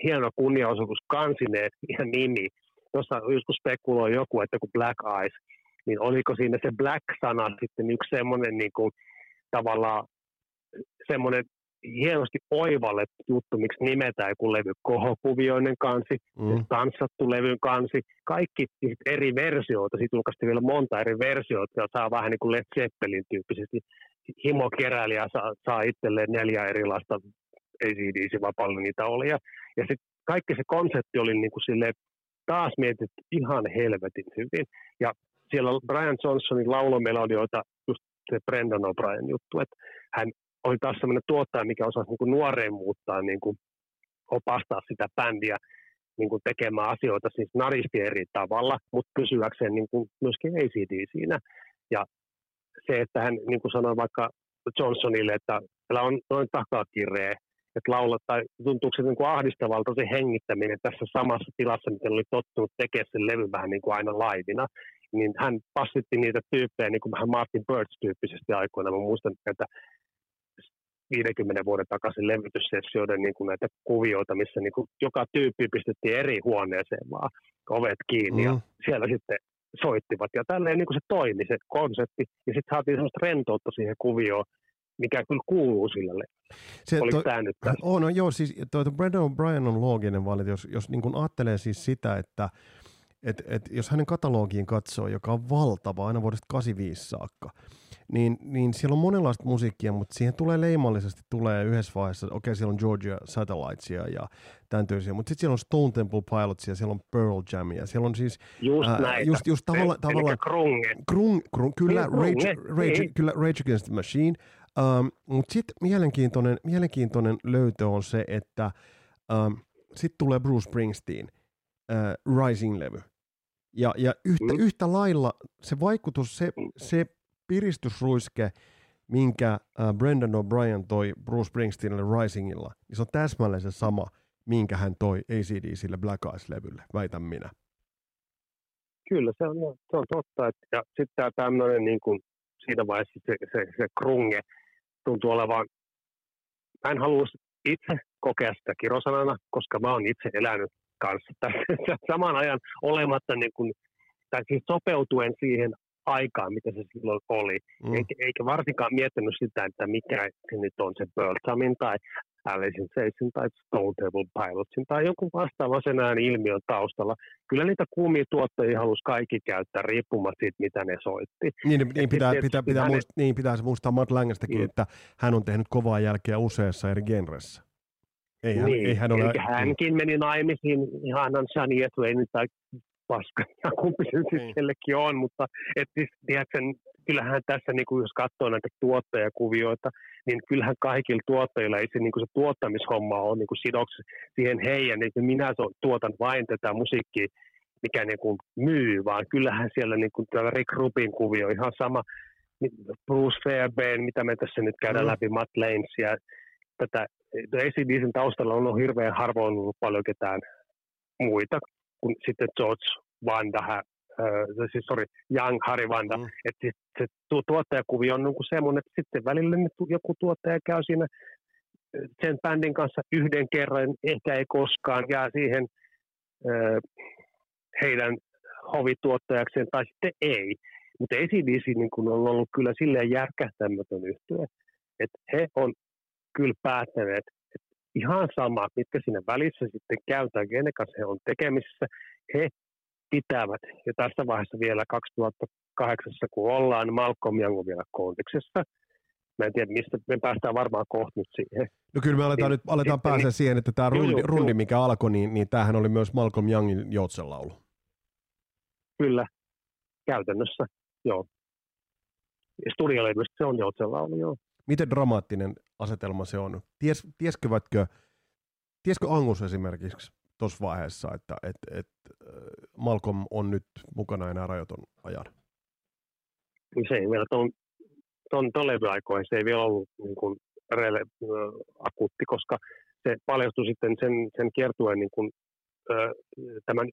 hieno kunniaosoitus kansineen ja nimi. Tuossa joskus spekuloi joku, että kun Black Eyes, niin oliko siinä se Black-sana sitten yksi semmoinen niin kuin, tavallaan semmoinen hienosti oivallettu juttu, miksi nimetään joku levy kohokuvioinen kansi, mm. tanssattu levyn kansi, kaikki eri versioita, siitä julkaistiin vielä monta eri versioita, ja saa vähän niin kuin Led Zeppelin tyyppisesti. Himokeräilijä saa, saa itselleen neljä erilaista ACDC paljon niitä oli, ja, ja sitten kaikki se konsepti oli niin kuin sille taas mietitty ihan helvetin hyvin, ja siellä Brian Johnsonin laulomelodioita, just se Brendan O'Brien juttu, että hän oli taas sellainen tuottaja, mikä osasi niin kuin nuoreen muuttaa, niin kuin opastaa sitä bändiä niin kuin tekemään asioita siis naristi eri tavalla, mutta pysyäkseen niin kuin myöskin ACD siinä. Ja se, että hän niin kuin sanoi vaikka Johnsonille, että täällä on noin takakiree, että laulat, tai tuntuuko se niin kuin ahdistavalta se hengittäminen tässä samassa tilassa, miten oli tottunut tekemään sen levy vähän niin kuin aina laivina, niin hän passitti niitä tyyppejä niin kuin vähän Martin Birds tyyppisesti aikoina. Mä muistan että 50 vuoden takaisin levytyssessioiden niin kuin näitä kuvioita, missä niin kuin joka tyyppi pistettiin eri huoneeseen vaan ovet kiinni mm. ja siellä sitten soittivat. Ja tälleen niin kuin se toimi se konsepti ja sitten saatiin sellaista rentoutta siihen kuvioon, mikä kyllä kuuluu sille. Se, Oliko tämä nyt tässä? Oh, no joo, siis toi, toi Brandon O'Brien on looginen valinta, jos, jos niin kuin ajattelee siis sitä, että et, et jos hänen katalogiin katsoo, joka on valtava aina vuodesta 85 saakka, niin, niin siellä on monenlaista musiikkia, mutta siihen tulee leimallisesti, tulee yhdessä vaiheessa, okei okay, siellä on Georgia Satellitesia ja tämän tyylisiä, mutta sitten siellä on Stone Temple Pilotsia, siellä on Pearl Jamia, siellä on siis... Just ää, näitä. Just, just tavalla, Eli tavalla, krunge. Krung, krung, kyllä, niin, Rage, Rage, niin. kyllä Rage Against the Machine, um, mutta sitten mielenkiintoinen, mielenkiintoinen löytö on se, että um, sitten tulee Bruce Springsteen, uh, Rising-levy. Ja, ja yhtä, mm. yhtä lailla se vaikutus, se, se piristysruiske, minkä äh, Brendan O'Brien toi Bruce Springsteenille Risingilla, niin se on täsmälleen se sama, minkä hän toi ACDCille Black Eyes-levylle, väitän minä. Kyllä, se on, se on totta. Että, ja sitten tämä tämmöinen niin kuin, siinä vaiheessa se, se, se krunge tuntuu olevan, mä en halua itse kokea sitä kirosanana, koska mä oon itse elänyt kanssa tässä saman ajan olematta niin kuin, tai siis sopeutuen siihen aikaan, mitä se silloin oli. Mm. Eikä, eikä varsinkaan miettinyt sitä, että mikä se nyt on se Birdsamin tai Alice in Chainsin tai Stone Table Pilotsin tai jonkun vastaavan sen äänen ilmiön taustalla. Kyllä niitä kuumia tuottajia halusi kaikki käyttää riippumatta siitä, mitä ne soitti. Niin, niin, pitää, pitää, pitää, pitää, muist, niin pitää muistaa Matt Langestäkin, mm. että hän on tehnyt kovaa jälkeä useassa eri genressä. Ei hän, niin, ei hän ole... hänkin meni naimisiin ihanan Shania Twainin tai paska, ja kumpi se niin. nyt on, mutta et siis, tiedätkö, kyllähän tässä, niin kuin jos katsoo näitä tuottajakuvioita, niin kyllähän kaikilla tuottajilla ei se, niin kuin se tuottamishomma on niin kuin sidoksi siihen heidän, niin minä tuotan vain tätä musiikkia, mikä niin kuin myy, vaan kyllähän siellä niin kuin Rick Rubin kuvio ihan sama, Bruce Fairbairn, mitä me tässä nyt käydään mm. läpi, Matt Lanes ja tätä ACDCin taustalla on ollut hirveän harvoin ollut paljon ketään muita kuin sitten George Vanda, äh, siis sorry, Young Harry Vanda. Mm. Että sit, se tuottajakuvio on niin semmoinen, että sitten välillä joku tuottaja käy siinä sen bändin kanssa yhden kerran, ehkä ei koskaan, jää siihen äh, heidän hovituottajakseen tai sitten ei. Mutta ACDC niin kun on ollut kyllä silleen järkähtämätön yhtyä, että he on kyllä päättäneet, ihan sama, mitkä siinä välissä sitten käytetään, kenen kanssa he on tekemisissä, he pitävät, ja tässä vaiheessa vielä 2008, kun ollaan, niin Malcolm Young on vielä kontekstissa. Mä en tiedä, mistä me päästään varmaan kohta nyt siihen. No kyllä me aletaan niin, nyt aletaan päästä niin, siihen, että tämä rundi, rundi, mikä alkoi, niin, niin tämähän oli myös Malcolm Youngin joutsenlaulu. Kyllä, käytännössä, joo. Studiolevystä se on joutsenlaulu, joo. Miten dramaattinen asetelma se on? Ties, tieskö Angus esimerkiksi tuossa vaiheessa, että et, et, äh, Malcolm on nyt mukana enää rajoiton ajan? Se ei vielä tuon, tuon, tuon levyaikoihin se ei vielä ollut niin kuin rele, äh, akuutti, koska se paljastui sitten sen, sen kiertueen niin kuin, äh, tämän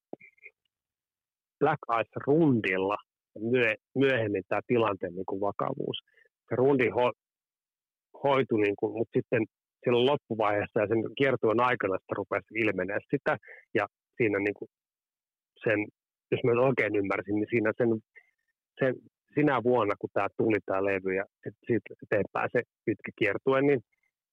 Black Ice rundilla myö, myöhemmin tämä tilanteen niin kuin vakavuus. Se rundi hoitui, niin kuin, mutta sitten silloin loppuvaiheessa ja sen kiertueen aikana sitä rupesi ilmenee sitä, ja siinä niin kuin sen, jos mä oikein ymmärsin, niin siinä sen, sen sinä vuonna, kun tämä tuli tämä levy ja sitten eteenpäin se pitkä kiertue, niin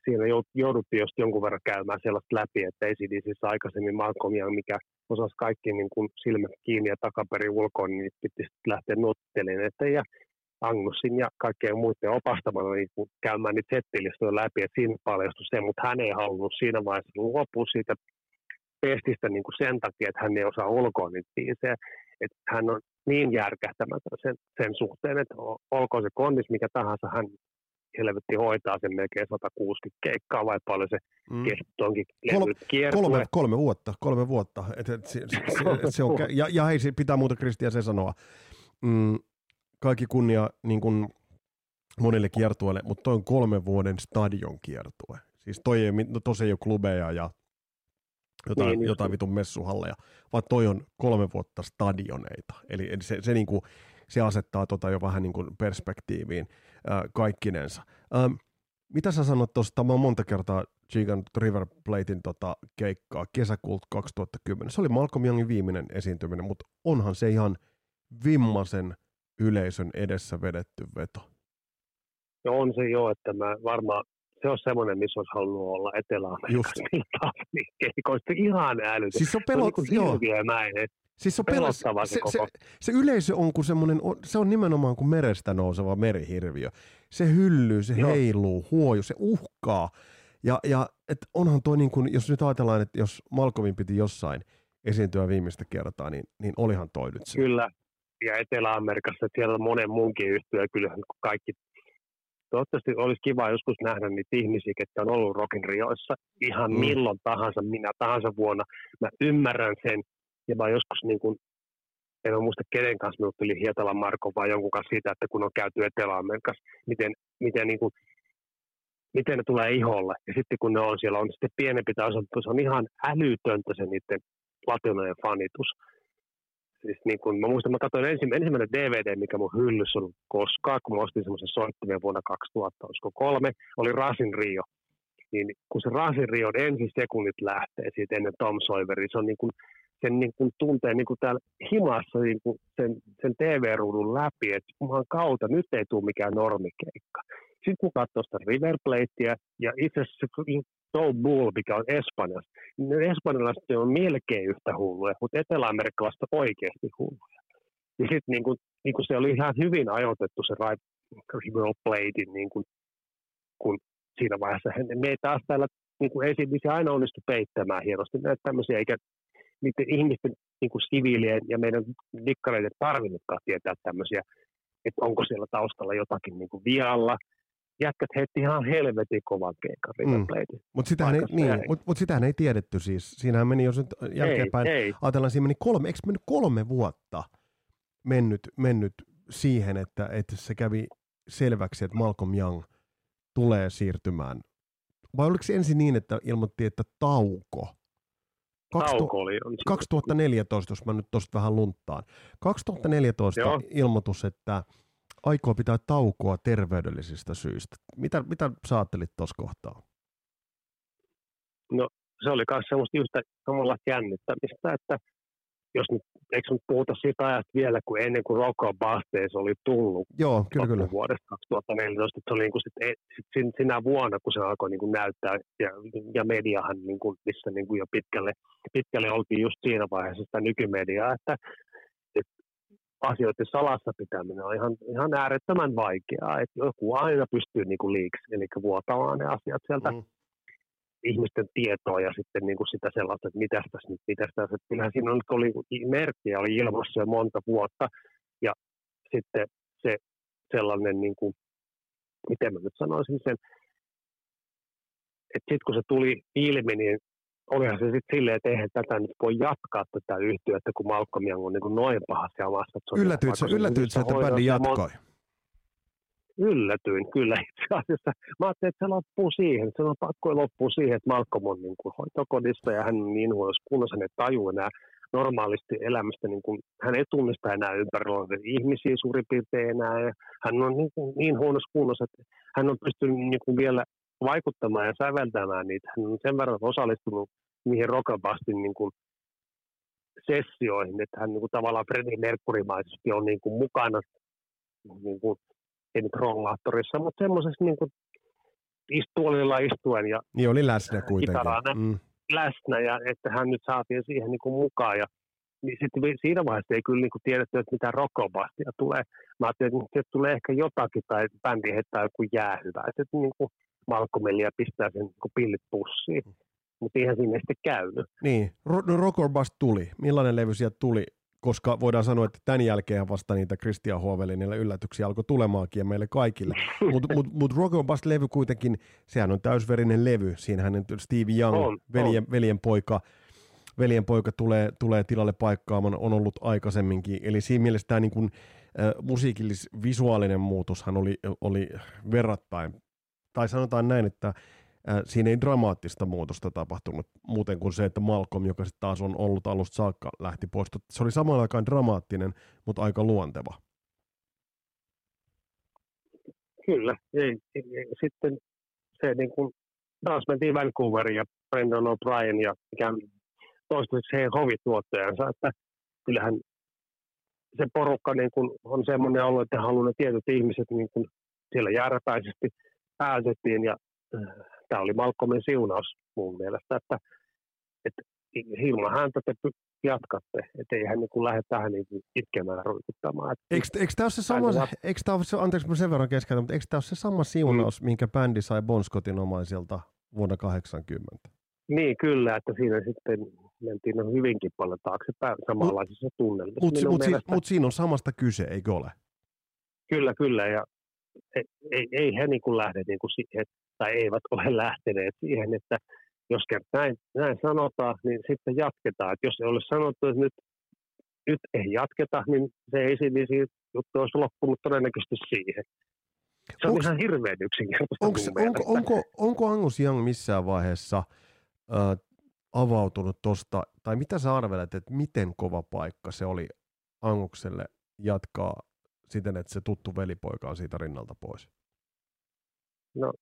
siinä jouduttiin just jonkun verran käymään sellaista läpi, että ACDCissä aikaisemmin Malcolm Young, mikä osasi kaikki niin kuin silmät kiinni ja takaperin ulkoon, niin piti lähteä nuottelemaan eteen ja Angussin ja kaikkien muiden opastamana niin kuin käymään niitä settilistoja läpi, että siinä paljastui se, mutta hän ei halunnut siinä vaiheessa luopua siitä pestistä niin kuin sen takia, että hän ei osaa ulkoa niitä biisejä, että hän on niin järkähtämätön sen, sen suhteen, että olkoon se kondis mikä tahansa, hän helvetti hoitaa sen melkein 160 keikkaa vai paljon se mm. onkin Kol- kolme, kolme, vuotta, kolme vuotta. Et, et, se, se, se, se on, ja, ja hei, pitää muuta Kristiä se sanoa. Mm, kaikki kunnia niin kuin monille kiertueille, mutta toi on kolme vuoden stadion kiertue. Siis toi ei, no, tos ei ole klubeja ja jotain, niin, jotain vitun messuhalleja, vaan toi on kolme vuotta stadioneita. Eli, eli se, se, niin kuin, se asettaa tota jo vähän niin kuin perspektiiviin äh, kaikkinensa. Ähm, mitä sä sanot tuosta, mä oon monta kertaa Gigan River Platein tota, keikkaa kesäkuulta 2010. Se oli Malcolm Youngin viimeinen esiintyminen, mutta onhan se ihan vimmasen yleisön edessä vedetty veto. No on se jo, että mä varmaan se on semmoinen, missä olisi halunnut olla Etelä-Amerikassa. Niin keikoista ihan älytön. Siis se on pelot, se on niin Siis se, on pelottava se, se, se, se, yleisö on kuin semmoinen, se on nimenomaan kuin merestä nouseva merihirviö. Se hyllyy, se Joo. heiluu, huoju, se uhkaa. Ja, ja et onhan toi niin kuin, jos nyt ajatellaan, että jos Malcolmin piti jossain esiintyä viimeistä kertaa, niin, niin olihan toi nyt se. Kyllä, ja Etelä-Amerikassa, että siellä on monen munkin yhtyä, kyllähän kaikki toivottavasti olisi kiva joskus nähdä niitä ihmisiä, jotka on ollut Rockin Rioissa ihan mm. milloin tahansa, minä tahansa vuonna. Mä ymmärrän sen, ja mä joskus niin kuin, en ole muista kenen kanssa minut tuli Hietalan Marko vai jonkun kanssa siitä, että kun on käyty Etelä-Amerikassa, miten, miten, niin kuin, miten ne tulee iholle. Ja sitten kun ne on siellä, on sitten pienempi taso, se on ihan älytöntä se niiden latinojen fanitus siis niin kun, mä muistan, mä katsoin ensi, ensimmäinen DVD, mikä mun hyllyssä on koskaan, kun mä ostin semmoisen soittimen vuonna 2000, olisiko kolme, oli Rasin Rio. Niin kun se Rasin Rion ensi sekunnit lähtee siitä ennen Tom Sawyeri, se on niin kuin, sen niin kuin tuntee niin kuin täällä himassa niin kuin sen, sen TV-ruudun läpi, että juman kautta nyt ei tule mikään normikeikka. Sitten kun katsoo sitä River Platea, ja itse asiassa No Bull, mikä on Espanjassa, espanjalaiset on melkein yhtä hulluja, mutta etelä-amerikkalaiset oikeasti hulluja. Ja sitten niin kuin, niin kuin se oli ihan hyvin ajoitettu se River Plate, niin kuin, kun siinä vaiheessa. Me ei taas täällä niin kuin esimerkiksi aina onnistu peittämään hienosti. Näitä tämmöisiä, eikä niiden ihmisten niin kuin siviilien ja meidän dikkareiden tarvinnutkaan tietää tämmöisiä, että onko siellä taustalla jotakin niin kuin vialla – jätkät heitti ihan helvetin kovan keikan mm. Mutta sitähän, ei, niin, mut, mut sitähän ei tiedetty siis. Siinähän meni, jos nyt jälkeenpäin ei, ei. ajatellaan, siinä meni kolme, eikö mennyt kolme vuotta mennyt, mennyt siihen, että, että se kävi selväksi, että Malcolm Young tulee siirtymään. Vai oliko se ensin niin, että ilmoitti, että tauko? Tauko oli. 2014, jos mä nyt tuosta vähän lunttaan. 2014 Joo. ilmoitus, että aikoo pitää taukoa terveydellisistä syistä. Mitä, mitä sä ajattelit tuossa kohtaa? No se oli myös semmoista yhtä samalla jännittämistä, että jos nyt, eikö nyt puhuta siitä ajasta vielä, kun ennen kuin Rocco Bastes oli tullut Joo, kyllä, kyllä. vuodesta 2014, että se oli niin kuin sit, sit, sinä vuonna, kun se alkoi niin kuin näyttää, ja, ja mediahan, niin kuin, missä niin kuin jo pitkälle, pitkälle oltiin just siinä vaiheessa sitä nykymediaa, että asioiden salassa pitäminen on ihan, ihan äärettömän vaikeaa. Että joku aina pystyy niin kuin liiksi, eli vuotamaan ne asiat sieltä mm. ihmisten tietoa ja sitten niin kuin sitä sellaista, että mitä tässä nyt, mitä tässä. Kyllähän siinä oli merkkiä, oli ilmassa jo monta vuotta ja sitten se sellainen, niin kuin, miten mä nyt sanoisin sen, että sitten kun se tuli ilmi, niin olihan se sitten silleen, että eihän tätä nyt voi jatkaa tätä yhtiötä, kun Malcolm Young on niin kuin noin pahassa jamassa. Yllätyit sä, yllätyit sä, että bändi jatkoi? Yllätyin kyllä itse asiassa. Mä ajattelin, että se loppuu siihen. Se on pakko loppua siihen, että Malcolm on niin kuin hoitokodissa ja hän on niin huonossa kunnossa, että tajuu enää normaalisti elämästä, niin kuin, hän ei tunnista enää ympärillä olevia ihmisiä suurin piirtein enää, ja hän on niin, kuin, niin huonossa kunnossa, että hän on pystynyt niin kuin vielä vaikuttamaan ja säveltämään niitä. Hän on sen verran osallistunut niihin Rockabastin niin kuin sessioihin, että hän niin kuin tavallaan Freddie Mercury-maisesti on niin kuin mukana, niin kuin, ei nyt rollaattorissa, mutta semmoisessa niin kuin istuolilla istuen ja niin oli läsnä kuitenkin. mm. läsnä ja että hän nyt saatiin siihen niin kuin mukaan ja niin sitten siinä vaiheessa ei kyllä niin kuin tiedetty, että mitä rockobastia tulee. Mä ajattelin, että tulee ehkä jotakin tai bändi heittää joku jäähyvä. Että niin kuin Malcolmille ja pistää sen niin pillit pussiin. Mutta eihän siinä sitten käynyt. Niin, no Rockobust tuli. Millainen levy sieltä tuli? koska voidaan sanoa, että tämän jälkeen vasta niitä Christian Huovelinille yllätyksiä alkoi tulemaankin ja meille kaikille. Mutta mut, mut Rock and Bust levy kuitenkin, sehän on täysverinen levy. Siinähän Steve Young, on, veljen, on. veljen poika, veljen poika tulee, tulee tilalle paikkaamaan, on ollut aikaisemminkin. Eli siinä mielessä tämä niin kuin, äh, musiikillis-visuaalinen muutoshan oli, oli verrattain, tai sanotaan näin, että siinä ei dramaattista muutosta tapahtunut muuten kuin se, että Malcolm, joka sitten taas on ollut alusta saakka, lähti pois. Se oli samalla aikaan dramaattinen, mutta aika luonteva. Kyllä. Ei, ei, sitten se niin kuin, taas mentiin Vancouveriin ja Brendan O'Brien ja ikään toistaiseksi heidän hovituottajansa, että kyllähän se porukka niin kuin on semmoinen ollut, että haluaa tietyt ihmiset niin kuin siellä järpäisesti päätettiin ja tämä oli Malcolmin siunaus mun mielestä, että, että ilman häntä te jatkatte, että ei hän niin lähde tähän niin itkemään ruikuttamaan. Eikö, eikö tämä ole se sama, eikö tämä ole se, anteeksi mä sen verran keskellä, mutta eikö tämä ole se sama siunaus, mm. minkä bändi sai Bon Scottin omaisilta vuonna 80? Niin, kyllä, että siinä sitten mentiin hyvinkin paljon taaksepäin samanlaisissa tunnelmissa. Mutta mut, mielestä... mut siinä on samasta kyse, eikö ole? Kyllä, kyllä, ja ei, ei, he niin kuin lähde niin kuin siihen, tai eivät ole lähteneet siihen, että jos näin, näin sanotaan, niin sitten jatketaan. Että jos ei ole sanottu, että nyt, nyt ei jatketa, niin se ei siinä juttu olisi loppunut todennäköisesti siihen. Se on onks, ihan hirveän yksinkertaista onks, onko, onko, onko Angus Young missään vaiheessa äh, avautunut tuosta, tai mitä sä arvelet, että miten kova paikka se oli Angukselle jatkaa siten, että se tuttu velipoika on siitä rinnalta pois? No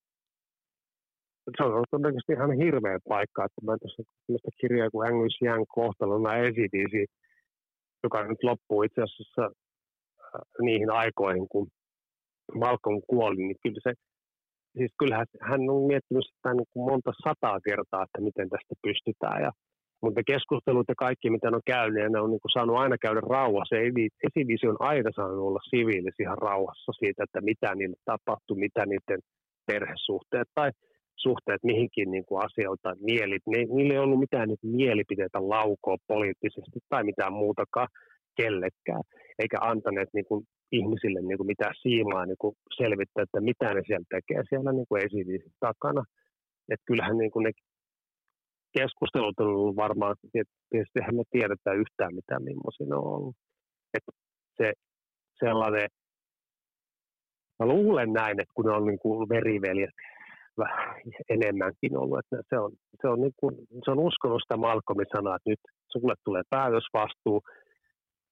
se on ollut todennäköisesti ihan hirveä paikka, että mä tuossa tämmöistä kirjaa kuin Angus Young kohtalona esitin, joka nyt loppuu itse asiassa äh, niihin aikoihin, kun Malcolm kuoli, niin kyllä se, siis kyllähän hän on miettinyt sitä niin kuin monta sataa kertaa, että miten tästä pystytään. Ja, mutta keskustelut ja kaikki, mitä on käynyt, ja ne on niin kuin saanut aina käydä rauhassa. Esivisio on aina saanut olla siviilis ihan rauhassa siitä, että mitä niille tapahtuu, mitä niiden perhesuhteet tai suhteet mihinkin niin kuin asioita, mielit, ne, niillä ei ollut mitään niin mielipiteitä laukoa poliittisesti tai mitään muutakaan kellekään, eikä antaneet niin kuin, ihmisille niin kuin, mitään siimaa niin kuin, selvittää, että mitä ne siellä tekee siellä niin kuin esiviisin takana. Et kyllähän niin kuin, ne keskustelut on ollut varmaan, että tietysti me tiedetään yhtään mitään, millaisia ne on ollut. Et se sellainen, mä luulen näin, että kun ne on niin kuin veriveljet enemmänkin ollut. Että se, on, se, on niin kuin, se on uskonut sitä Malcolmin sanaa, että nyt sulle tulee päätösvastuu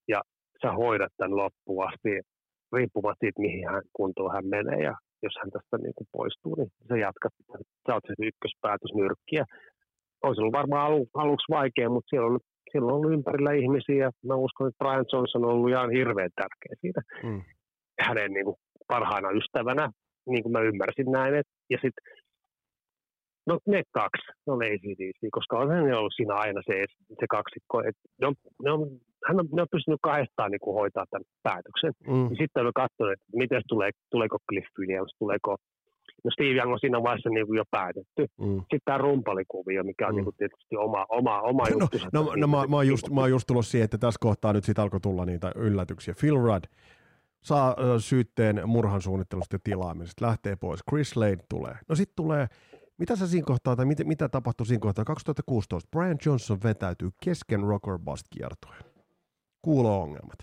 ja sä hoidat tämän loppuun asti riippumatta siitä, mihin hän kuntoon hän menee. Ja jos hän tästä niin kuin poistuu, niin sä jatkat, sä oot se ykköspäätösnyrkkiä. Olisi ollut varmaan alu, aluksi vaikea, mutta siellä on, siellä on ollut ympärillä ihmisiä. Mä uskon, että Brian Johnson on ollut ihan hirveän tärkeä siinä. Mm. Hänen niin kuin, parhaana ystävänä, niin kuin mä ymmärsin näin. Et, ja sitten No ne kaksi, ne on ACDC, koska on hän ollut siinä aina se, se kaksikko. Et ne on, ne on, hän on, ne on pystynyt kahdestaan niin hoitaa tämän päätöksen. Mm. Ja sitten on katsonut, että miten tulee, tuleeko Cliff Williams, tuleeko No Steve Young on siinä vaiheessa niin kuin jo päätetty. Mm. Sitten tämä rumpalikuvio, mikä on mm. niin kuin tietysti oma, oma, oma no, juttu. No, no, no mä, mä, oon just, mä oon just tullut siihen, että tässä kohtaa nyt sitten alkoi tulla niitä yllätyksiä. Phil Rudd saa syytteen murhan suunnittelusta ja tilaamisesta, lähtee pois. Chris Lade tulee. No sitten tulee mitä sä siinä kohtaa, tai mitä, mitä tapahtui siinä kohtaa? 2016 Brian Johnson vetäytyy kesken Rocker Bust kiertojen. Kuulo-ongelmat.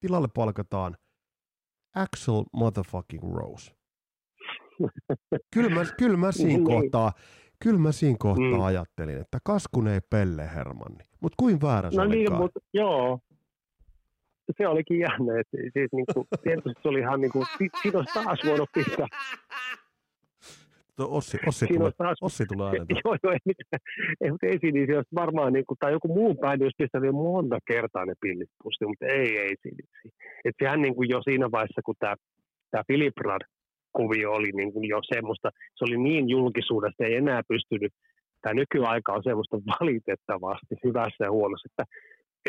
Tilalle palkataan Axel motherfucking Rose. Kyllä mä, kyllä mä siinä niin. kohtaa, kyllä mä siinä kohtaa mm. ajattelin, että kaskun ei pelle Hermanni. Mutta kuin väärä se No niin, olikaan? mutta joo. Se olikin jännä, että siis niin kuin, tietysti se oli ihan niin kuin, si- siinä olisi taas voinut pistää. Tuo Ossi, Ossi, olisi taas, Ossi tulee aina. joo, joo, ei mitään. Ei, mutta ei siinä, niin olisi varmaan, niin kuin, tai joku muu bändi olisi pistänyt jo monta kertaa ne pillit pussiin, mutta ei, ei siinä. Että sehän niin kuin jo siinä vaiheessa, kun tämä, tämä Philip Rad kuvio oli niin kuin jo semmoista, se oli niin julkisuudesta, ei enää pystynyt, tämä nykyaika on semmoista valitettavasti hyvässä ja huonossa, että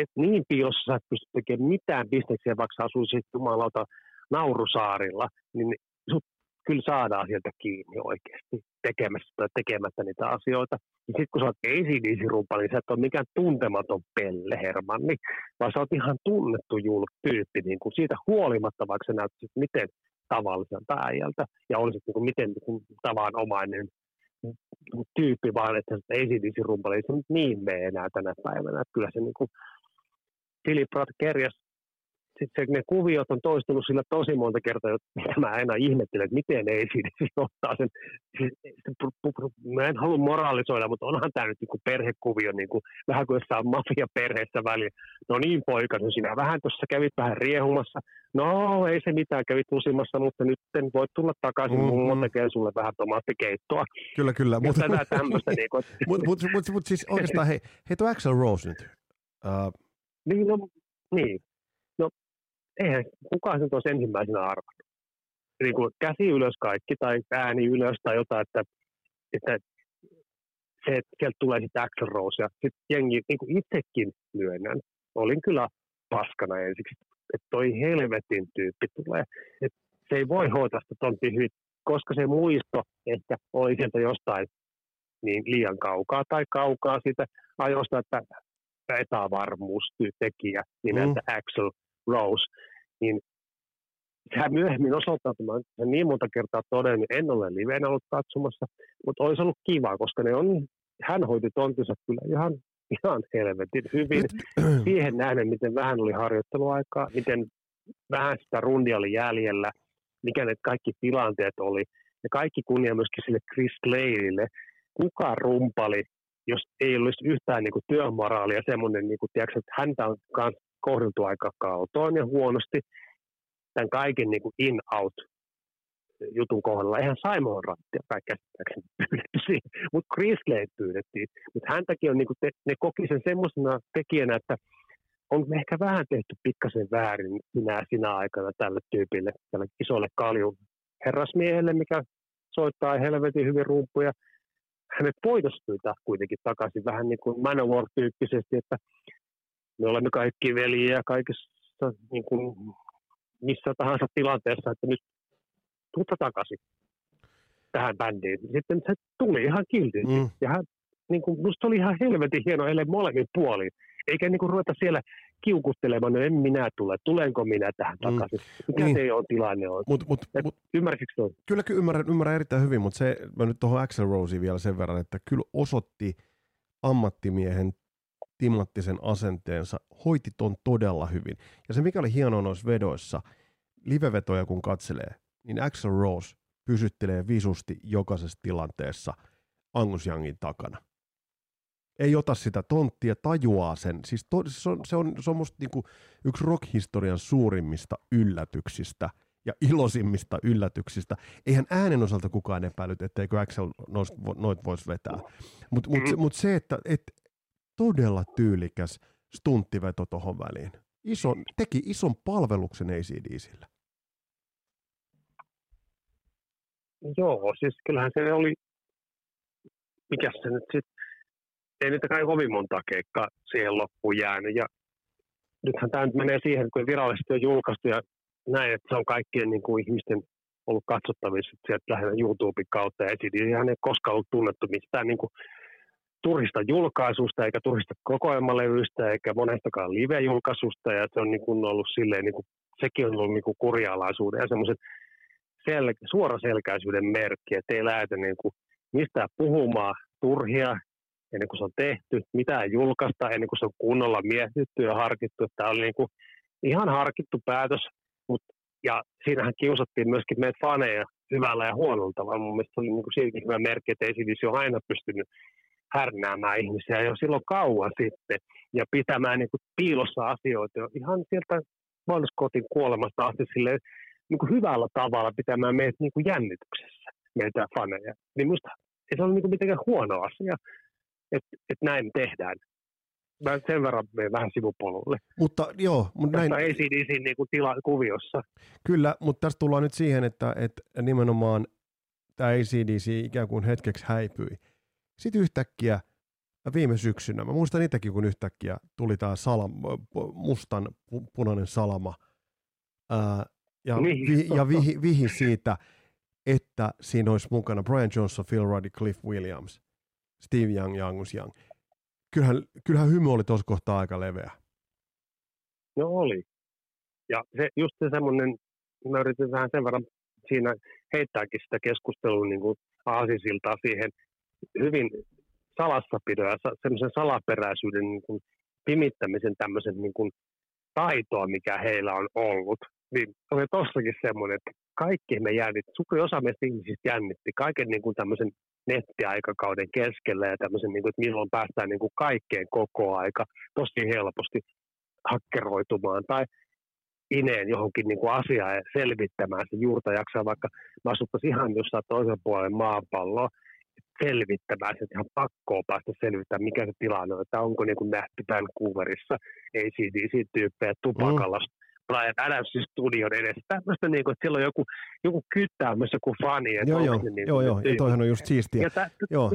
et niin piilossa sä et pysty tekemään mitään bisneksiä, vaikka sä asuisit jumalauta Naurusaarilla, niin sut kyllä saadaan sieltä kiinni oikeasti tekemässä tai tekemättä niitä asioita. Ja sitten kun sä oot ACDC-rumpa, niin sä et ole mikään tuntematon Pelle Hermanni, vaan sä oot ihan tunnettu julk-tyyppi niin kuin siitä huolimatta, vaikka sä näyttäisit miten tavalliselta äijältä ja olisit niin kuin miten niin kuin tavanomainen tyyppi, vaan että se ACDC-rumpa ei se nyt niin mene enää tänä päivänä. Että kyllä se niin kuin Philip Roth kerjas sitten ne kuviot on toistunut sillä tosi monta kertaa, että mä aina ihmettelen, että miten ei siinä ottaa sen. Siis, mä en halua moraalisoida, mutta onhan tämä nyt niin perhekuvio, niin kuin, vähän kuin jossain mafia-perheessä väliin. No niin poika, no sinä vähän tuossa kävit vähän riehumassa. No ei se mitään, kävit usimassa, mutta nyt voit tulla takaisin, mm-hmm. mummo tekee sulle vähän tomaattikeittoa. Kyllä, kyllä. Mutta tämmöistä. niin kuin, Mutta mut, mut, mut, siis oikeastaan, hei, hei tuo Axel Rose nyt. Uh, niin, no, niin. Eihän kukaan sen olisi ensimmäisenä arvannut. Niin kuin käsi ylös kaikki tai ääni ylös tai jotain, että, että se, että sieltä tulee sitten Axel Rose ja sitten jengi, niin kuin itsekin myönnän, olin kyllä paskana ensiksi, että toi helvetin tyyppi tulee. Että se ei voi hoitaa sitä tontti hyvin, koska se muisto ehkä oli sieltä jostain niin liian kaukaa tai kaukaa siitä ajosta, että epävarmuustekijä nimeltä mm. Axel Rose, niin sehän myöhemmin osoittautumaan, että niin monta kertaa todennut, en ole livenä ollut katsomassa, mutta olisi ollut kiva, koska ne on, hän hoiti tontinsa kyllä ihan, ihan helvetin hyvin. Siihen nähden, miten vähän oli harjoitteluaikaa, miten vähän sitä rundia oli jäljellä, mikä ne kaikki tilanteet oli. Ja kaikki kunnia myöskin sille Chris Clayille. Kuka rumpali, jos ei olisi yhtään niin kuin työmoraalia semmoinen, niin kuin, tiedätkö, että häntä on kohdeltu aika kaltoon ja huonosti tämän kaiken niin in-out jutun kohdalla. Eihän Simon Rattia kai käsittääkseni pyydetty siihen, mutta Chris Lade pyydettiin. Mutta häntäkin on, niin kuin te, ne koki sen semmoisena tekijänä, että on ehkä vähän tehty pikkasen väärin sinä, sinä aikana tälle tyypille, tälle isolle kaljun herrasmiehelle, mikä soittaa helvetin hyvin rumpuja. Hänet voitaisiin pyytää kuitenkin takaisin vähän niin kuin Manowar-tyyppisesti, että me olemme kaikki veljiä kaikessa niin kuin missä tahansa tilanteessa, että nyt tuutta takaisin tähän bändiin. Sitten se tuli ihan kiltisti. Mm. Ja hän, niin kuin, musta oli ihan helvetin hieno ele molemmin puolin. Eikä niin kuin ruveta siellä kiukuttelemaan, no en minä tule, tulenko minä tähän mm. takaisin. Mikä niin. se on tilanne on? Mut, mut, mut, Ymmärsikö tuon? Kyllä, kyllä ymmärrän, ymmärrän erittäin hyvin, mutta se, mä nyt tuohon Axel Roseen vielä sen verran, että kyllä osoitti ammattimiehen timmattisen asenteensa, hoiti ton todella hyvin. Ja se mikä oli hienoa noissa vedoissa, livevetoja kun katselee, niin Axel Rose pysyttelee visusti jokaisessa tilanteessa Angus Youngin takana. Ei ota sitä tonttia, tajuaa sen. Siis to, se on, se on, se on musta niinku yksi rock-historian suurimmista yllätyksistä ja iloisimmista yllätyksistä. Eihän äänen osalta kukaan epäilyt, etteikö Axel noit voisi vetää. Mutta mut, mut se, että et, todella tyylikäs stunttiveto tuohon väliin. Iso, teki ison palveluksen ACDCille. Joo, siis kyllähän se oli, mikä se nyt sitten, ei niitä kai kovin monta keikkaa siihen loppuun jäänyt. Ja nythän tämä nyt menee siihen, kun virallisesti on julkaistu ja näin, että se on kaikkien niin kuin ihmisten ollut katsottavissa sieltä lähinnä YouTuben kautta ja ei koskaan ollut tunnettu mistään niin kuin turhista julkaisusta eikä turhista kokoelmalevystä eikä monestakaan live-julkaisusta ja se on niin kuin ollut silleen, niin kuin, sekin on ollut niin kuin kurjalaisuuden ja semmoisen sel- suoraselkäisyyden merkki, että ei lähdetä niin kuin mistään puhumaan turhia ennen kuin se on tehty, mitään julkaista ennen kuin se on kunnolla mietitty ja harkittu. Tämä oli niin kuin ihan harkittu päätös, mutta, ja siinähän kiusattiin myöskin meitä faneja hyvällä ja huonolla tavalla. Mun mielestä oli niin kuin hyvä merkki, että ei on aina pystynyt härnäämään ihmisiä jo silloin kauan sitten ja pitämään niin kuin piilossa asioita jo ihan sieltä Scottin kuolemasta asti sille niin kuin hyvällä tavalla pitämään meitä niin kuin jännityksessä, meitä faneja. Niin musta ei se ole niin kuin mitenkään huono asia, että, että näin tehdään. Mä sen verran menen vähän sivupolulle. Mutta joo, mutta näin... ACDC niin kuin tila, kuviossa. Kyllä, mutta tässä tullaan nyt siihen, että, että nimenomaan tämä ACDC ikään kuin hetkeksi häipyi. Sitten yhtäkkiä viime syksynä, mä muistan itsekin, kun yhtäkkiä tuli tämä salam, mustan punainen salama, ää, ja, niin, vi, ja vihi, vihi siitä, että siinä olisi mukana Brian Johnson, Phil Ruddy, Cliff Williams, Steve Young ja Angus Young. Kyllähän, kyllähän hymy oli tuossa kohtaa aika leveä. No oli. Ja se, just se semmoinen, mä yritin vähän sen verran siinä heittääkin sitä keskustelua niin kuin aasisiltaa siihen hyvin salassapidon ja semmoisen salaperäisyyden niin kuin pimittämisen tämmöisen niin kuin taitoa, mikä heillä on ollut. Niin oli tossakin semmoinen, että kaikki me jännitti, suuri osa meistä ihmisistä jännitti kaiken niin kuin tämmöisen nettiaikakauden keskellä ja tämmöisen, niin kuin, että milloin päästään niin kuin kaikkeen koko aika tosi helposti hakkeroitumaan tai ineen johonkin niin kuin asiaan ja selvittämään se juurta jaksaa, vaikka mä asuttaisiin ihan jossain toisen puolen maapalloa, selvittämään, että ihan pakkoa päästä selvittämään, mikä se tilanne on, että onko niin kuin nähty Vancouverissa ACDC-tyyppejä tupakalla mm. Brian Adamsin studion edessä. Tämmöistä, niin kuin, että siellä on joku, joku myös joku fani. Että joo, joo, niin joo, joo, ja toihan on just siistiä. Tä... joo,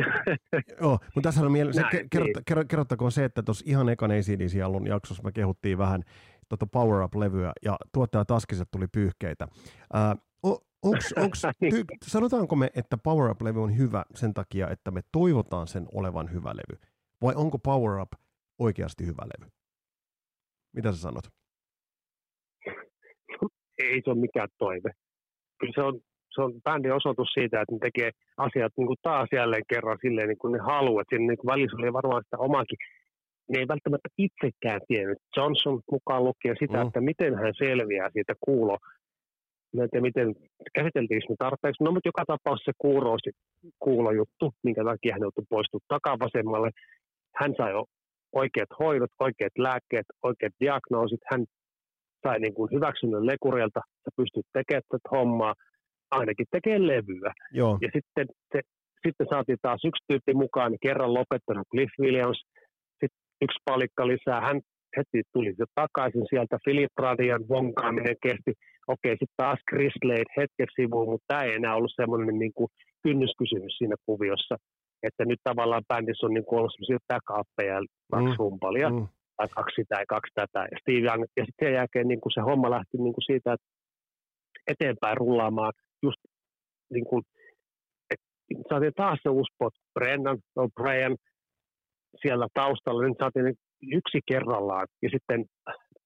joo, mutta tässä on miele- se, kerrot, kerrot, kerrottakoon se, että tuossa ihan ekan ACDC-alun jaksossa me kehuttiin vähän tota Power Up-levyä, ja tuottaja Taskiset tuli pyyhkeitä. Äh, Onks, onks, ty, sanotaanko me, että Power Up-levy on hyvä sen takia, että me toivotaan sen olevan hyvä levy? Vai onko Power Up oikeasti hyvä levy? Mitä sä sanot? Ei se ole mikään toive. Kyllä se on, se on bändin osoitus siitä, että ne tekee asiat niin kuin taas jälleen kerran silleen, niin kuin ne haluavat. Siinä niin välissä oli varmaan sitä omakin ne ei välttämättä itsekään tiennyt. Johnson mukaan lukien sitä, mm. että miten hän selviää siitä kuulo Mä en tiedä, miten käsiteltiinkö me tarpeeksi. No, mutta joka tapauksessa se kuuroisi kuulojuttu, minkä takia hän joutui poistumaan takavasemmalle. Hän sai oikeat hoidot, oikeat lääkkeet, oikeat diagnoosit. Hän sai niin kuin hyväksynnän lekureilta, että pystyt tekemään tätä hommaa, ainakin tekee levyä. Joo. Ja sitten, se, sitten saatiin taas yksi tyyppi mukaan, kerran lopettanut Cliff Williams, sitten yksi palikka lisää. Hän heti tuli jo takaisin sieltä. Philip Radian vonkaaminen kesti okei, sitten taas Chris Lade hetkeksi sivuun, mutta tämä ei enää ollut semmoinen niin kuin kynnyskysymys siinä kuviossa, että nyt tavallaan bändissä on niin kuin ollut semmoisia backuppeja, kaksi mm. rumpalia, mm. tai kaksi sitä ja kaksi tätä, ja Steve Young, ja sitten sen jälkeen niin kuin se homma lähti niin kuin siitä, että eteenpäin rullaamaan just niin kuin, että saatiin taas se uusi spot, Brendan, no Brian, siellä taustalla, niin saatiin yksi kerrallaan, ja sitten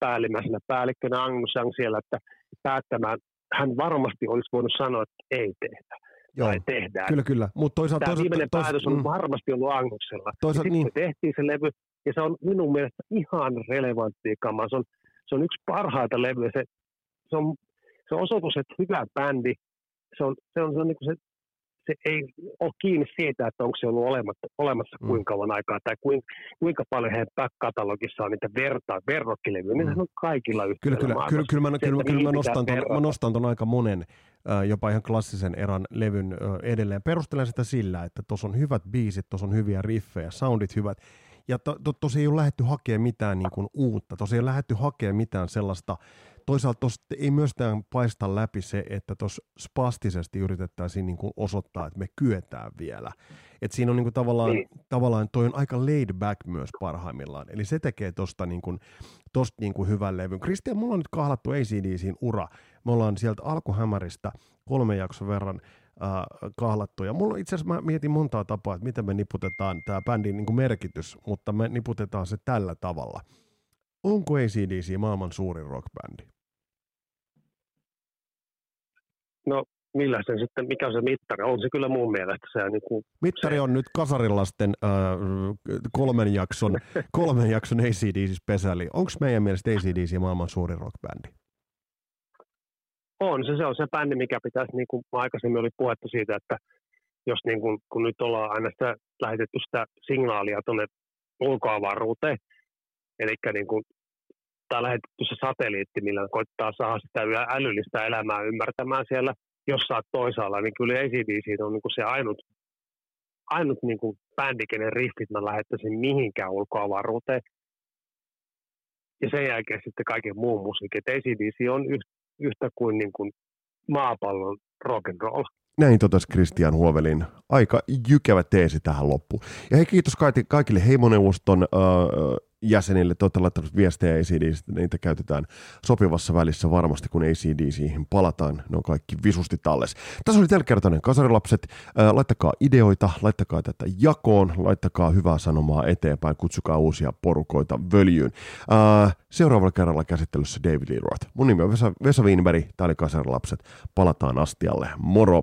päällimmäisenä päällikkönä Angus Young siellä, että päättämään, hän varmasti olisi voinut sanoa, että ei tehdä. Joo, tai tehdään. Kyllä, kyllä. Mut toisaalta, Tämä toisaalta, viimeinen toisaalta, päätös on mm. varmasti ollut Anguksella. Toisaalta, niin. tehtiin se levy, ja se on minun mielestä ihan relevantti kama. Se on, se on yksi parhaita levyjä. Se, se, on, se on osoitus, että hyvä bändi, se on, se on, se on niin se se ei ole kiinni siitä, että onko se ollut olemassa, olemassa mm. kuinka kauan aikaa tai kuinka, kuinka paljon heidän back-katalogissa on niitä verta, verrokkilevyjä. Mm. on kaikilla Kyllä, kyllä, kyllä, kyllä, mä, kyllä, kyllä mä, nostan ton, mä nostan ton aika monen äh, jopa ihan klassisen eran levyn äh, edelleen. Perustelen sitä sillä, että tuossa on hyvät biisit, tuossa on hyviä riffejä, soundit hyvät. Ja to, to, tosi ei ole lähdetty hakemaan mitään niin kuin uutta, tosi ei ole lähdetty hakemaan mitään sellaista toisaalta tos ei myöskään paista läpi se, että tuossa spastisesti yritettäisiin niin kuin osoittaa, että me kyetään vielä. Et siinä on niin kuin tavallaan, niin. tavallaan, toi on aika laid back myös parhaimmillaan. Eli se tekee tuosta niin kuin, tosta niin kuin hyvän levyn. Kristian, mulla on nyt kahlattu ACDCin ura. Me ollaan sieltä alkuhämäristä kolme jakson verran äh, kahlattu. Ja mulla itse asiassa mä mietin montaa tapaa, että miten me niputetaan tämä bändin niin kuin merkitys, mutta me niputetaan se tällä tavalla. Onko ACDC maailman suurin rockbändi? No millä se sitten, mikä on se mittari? On se kyllä mun mielestä se. Niin kuin mittari se... on nyt kasarilasten äh, kolmen jakson, kolmen jakson ACDC-spesiaali. Onko meidän mielestä ACDC maailman suurin rockbändi? On se, se on se bändi, mikä pitäisi, niin kuin aikaisemmin oli puhetta siitä, että jos niin kuin, kun nyt ollaan aina sitä lähetetty sitä signaalia tuonne ulkoavaruuteen, eli niin kuin, tämä lähetetty se satelliitti, millä koittaa saada sitä älyllistä elämää ymmärtämään siellä jossain toisaalla, niin kyllä ACDC on niin kuin se ainut, ainut niin kuin bändi, kenen riffit mä lähettäisin mihinkään ulkoavaruuteen. Ja sen jälkeen sitten kaiken muun musiikin. ACDC on yhtä kuin, niin kuin maapallon rock and roll. Näin totesi Christian Huovelin. Aika jykevä teesi tähän loppuun. Ja hei, kiitos kaikille heimoneuvoston äh, jäsenille. Te olette laittanut viestejä ACDC, niitä käytetään sopivassa välissä varmasti, kun ACDCihin palataan. Ne on kaikki visusti talles. Tässä oli tällä kasarilapset. Laittakaa ideoita, laittakaa tätä jakoon, laittakaa hyvää sanomaa eteenpäin, kutsukaa uusia porukoita völjyyn. Seuraavalla kerralla käsittelyssä David Lee Roth. Mun nimi on Vesa, Vesa Wienberg, tää oli kasarilapset. Palataan astialle. Moro!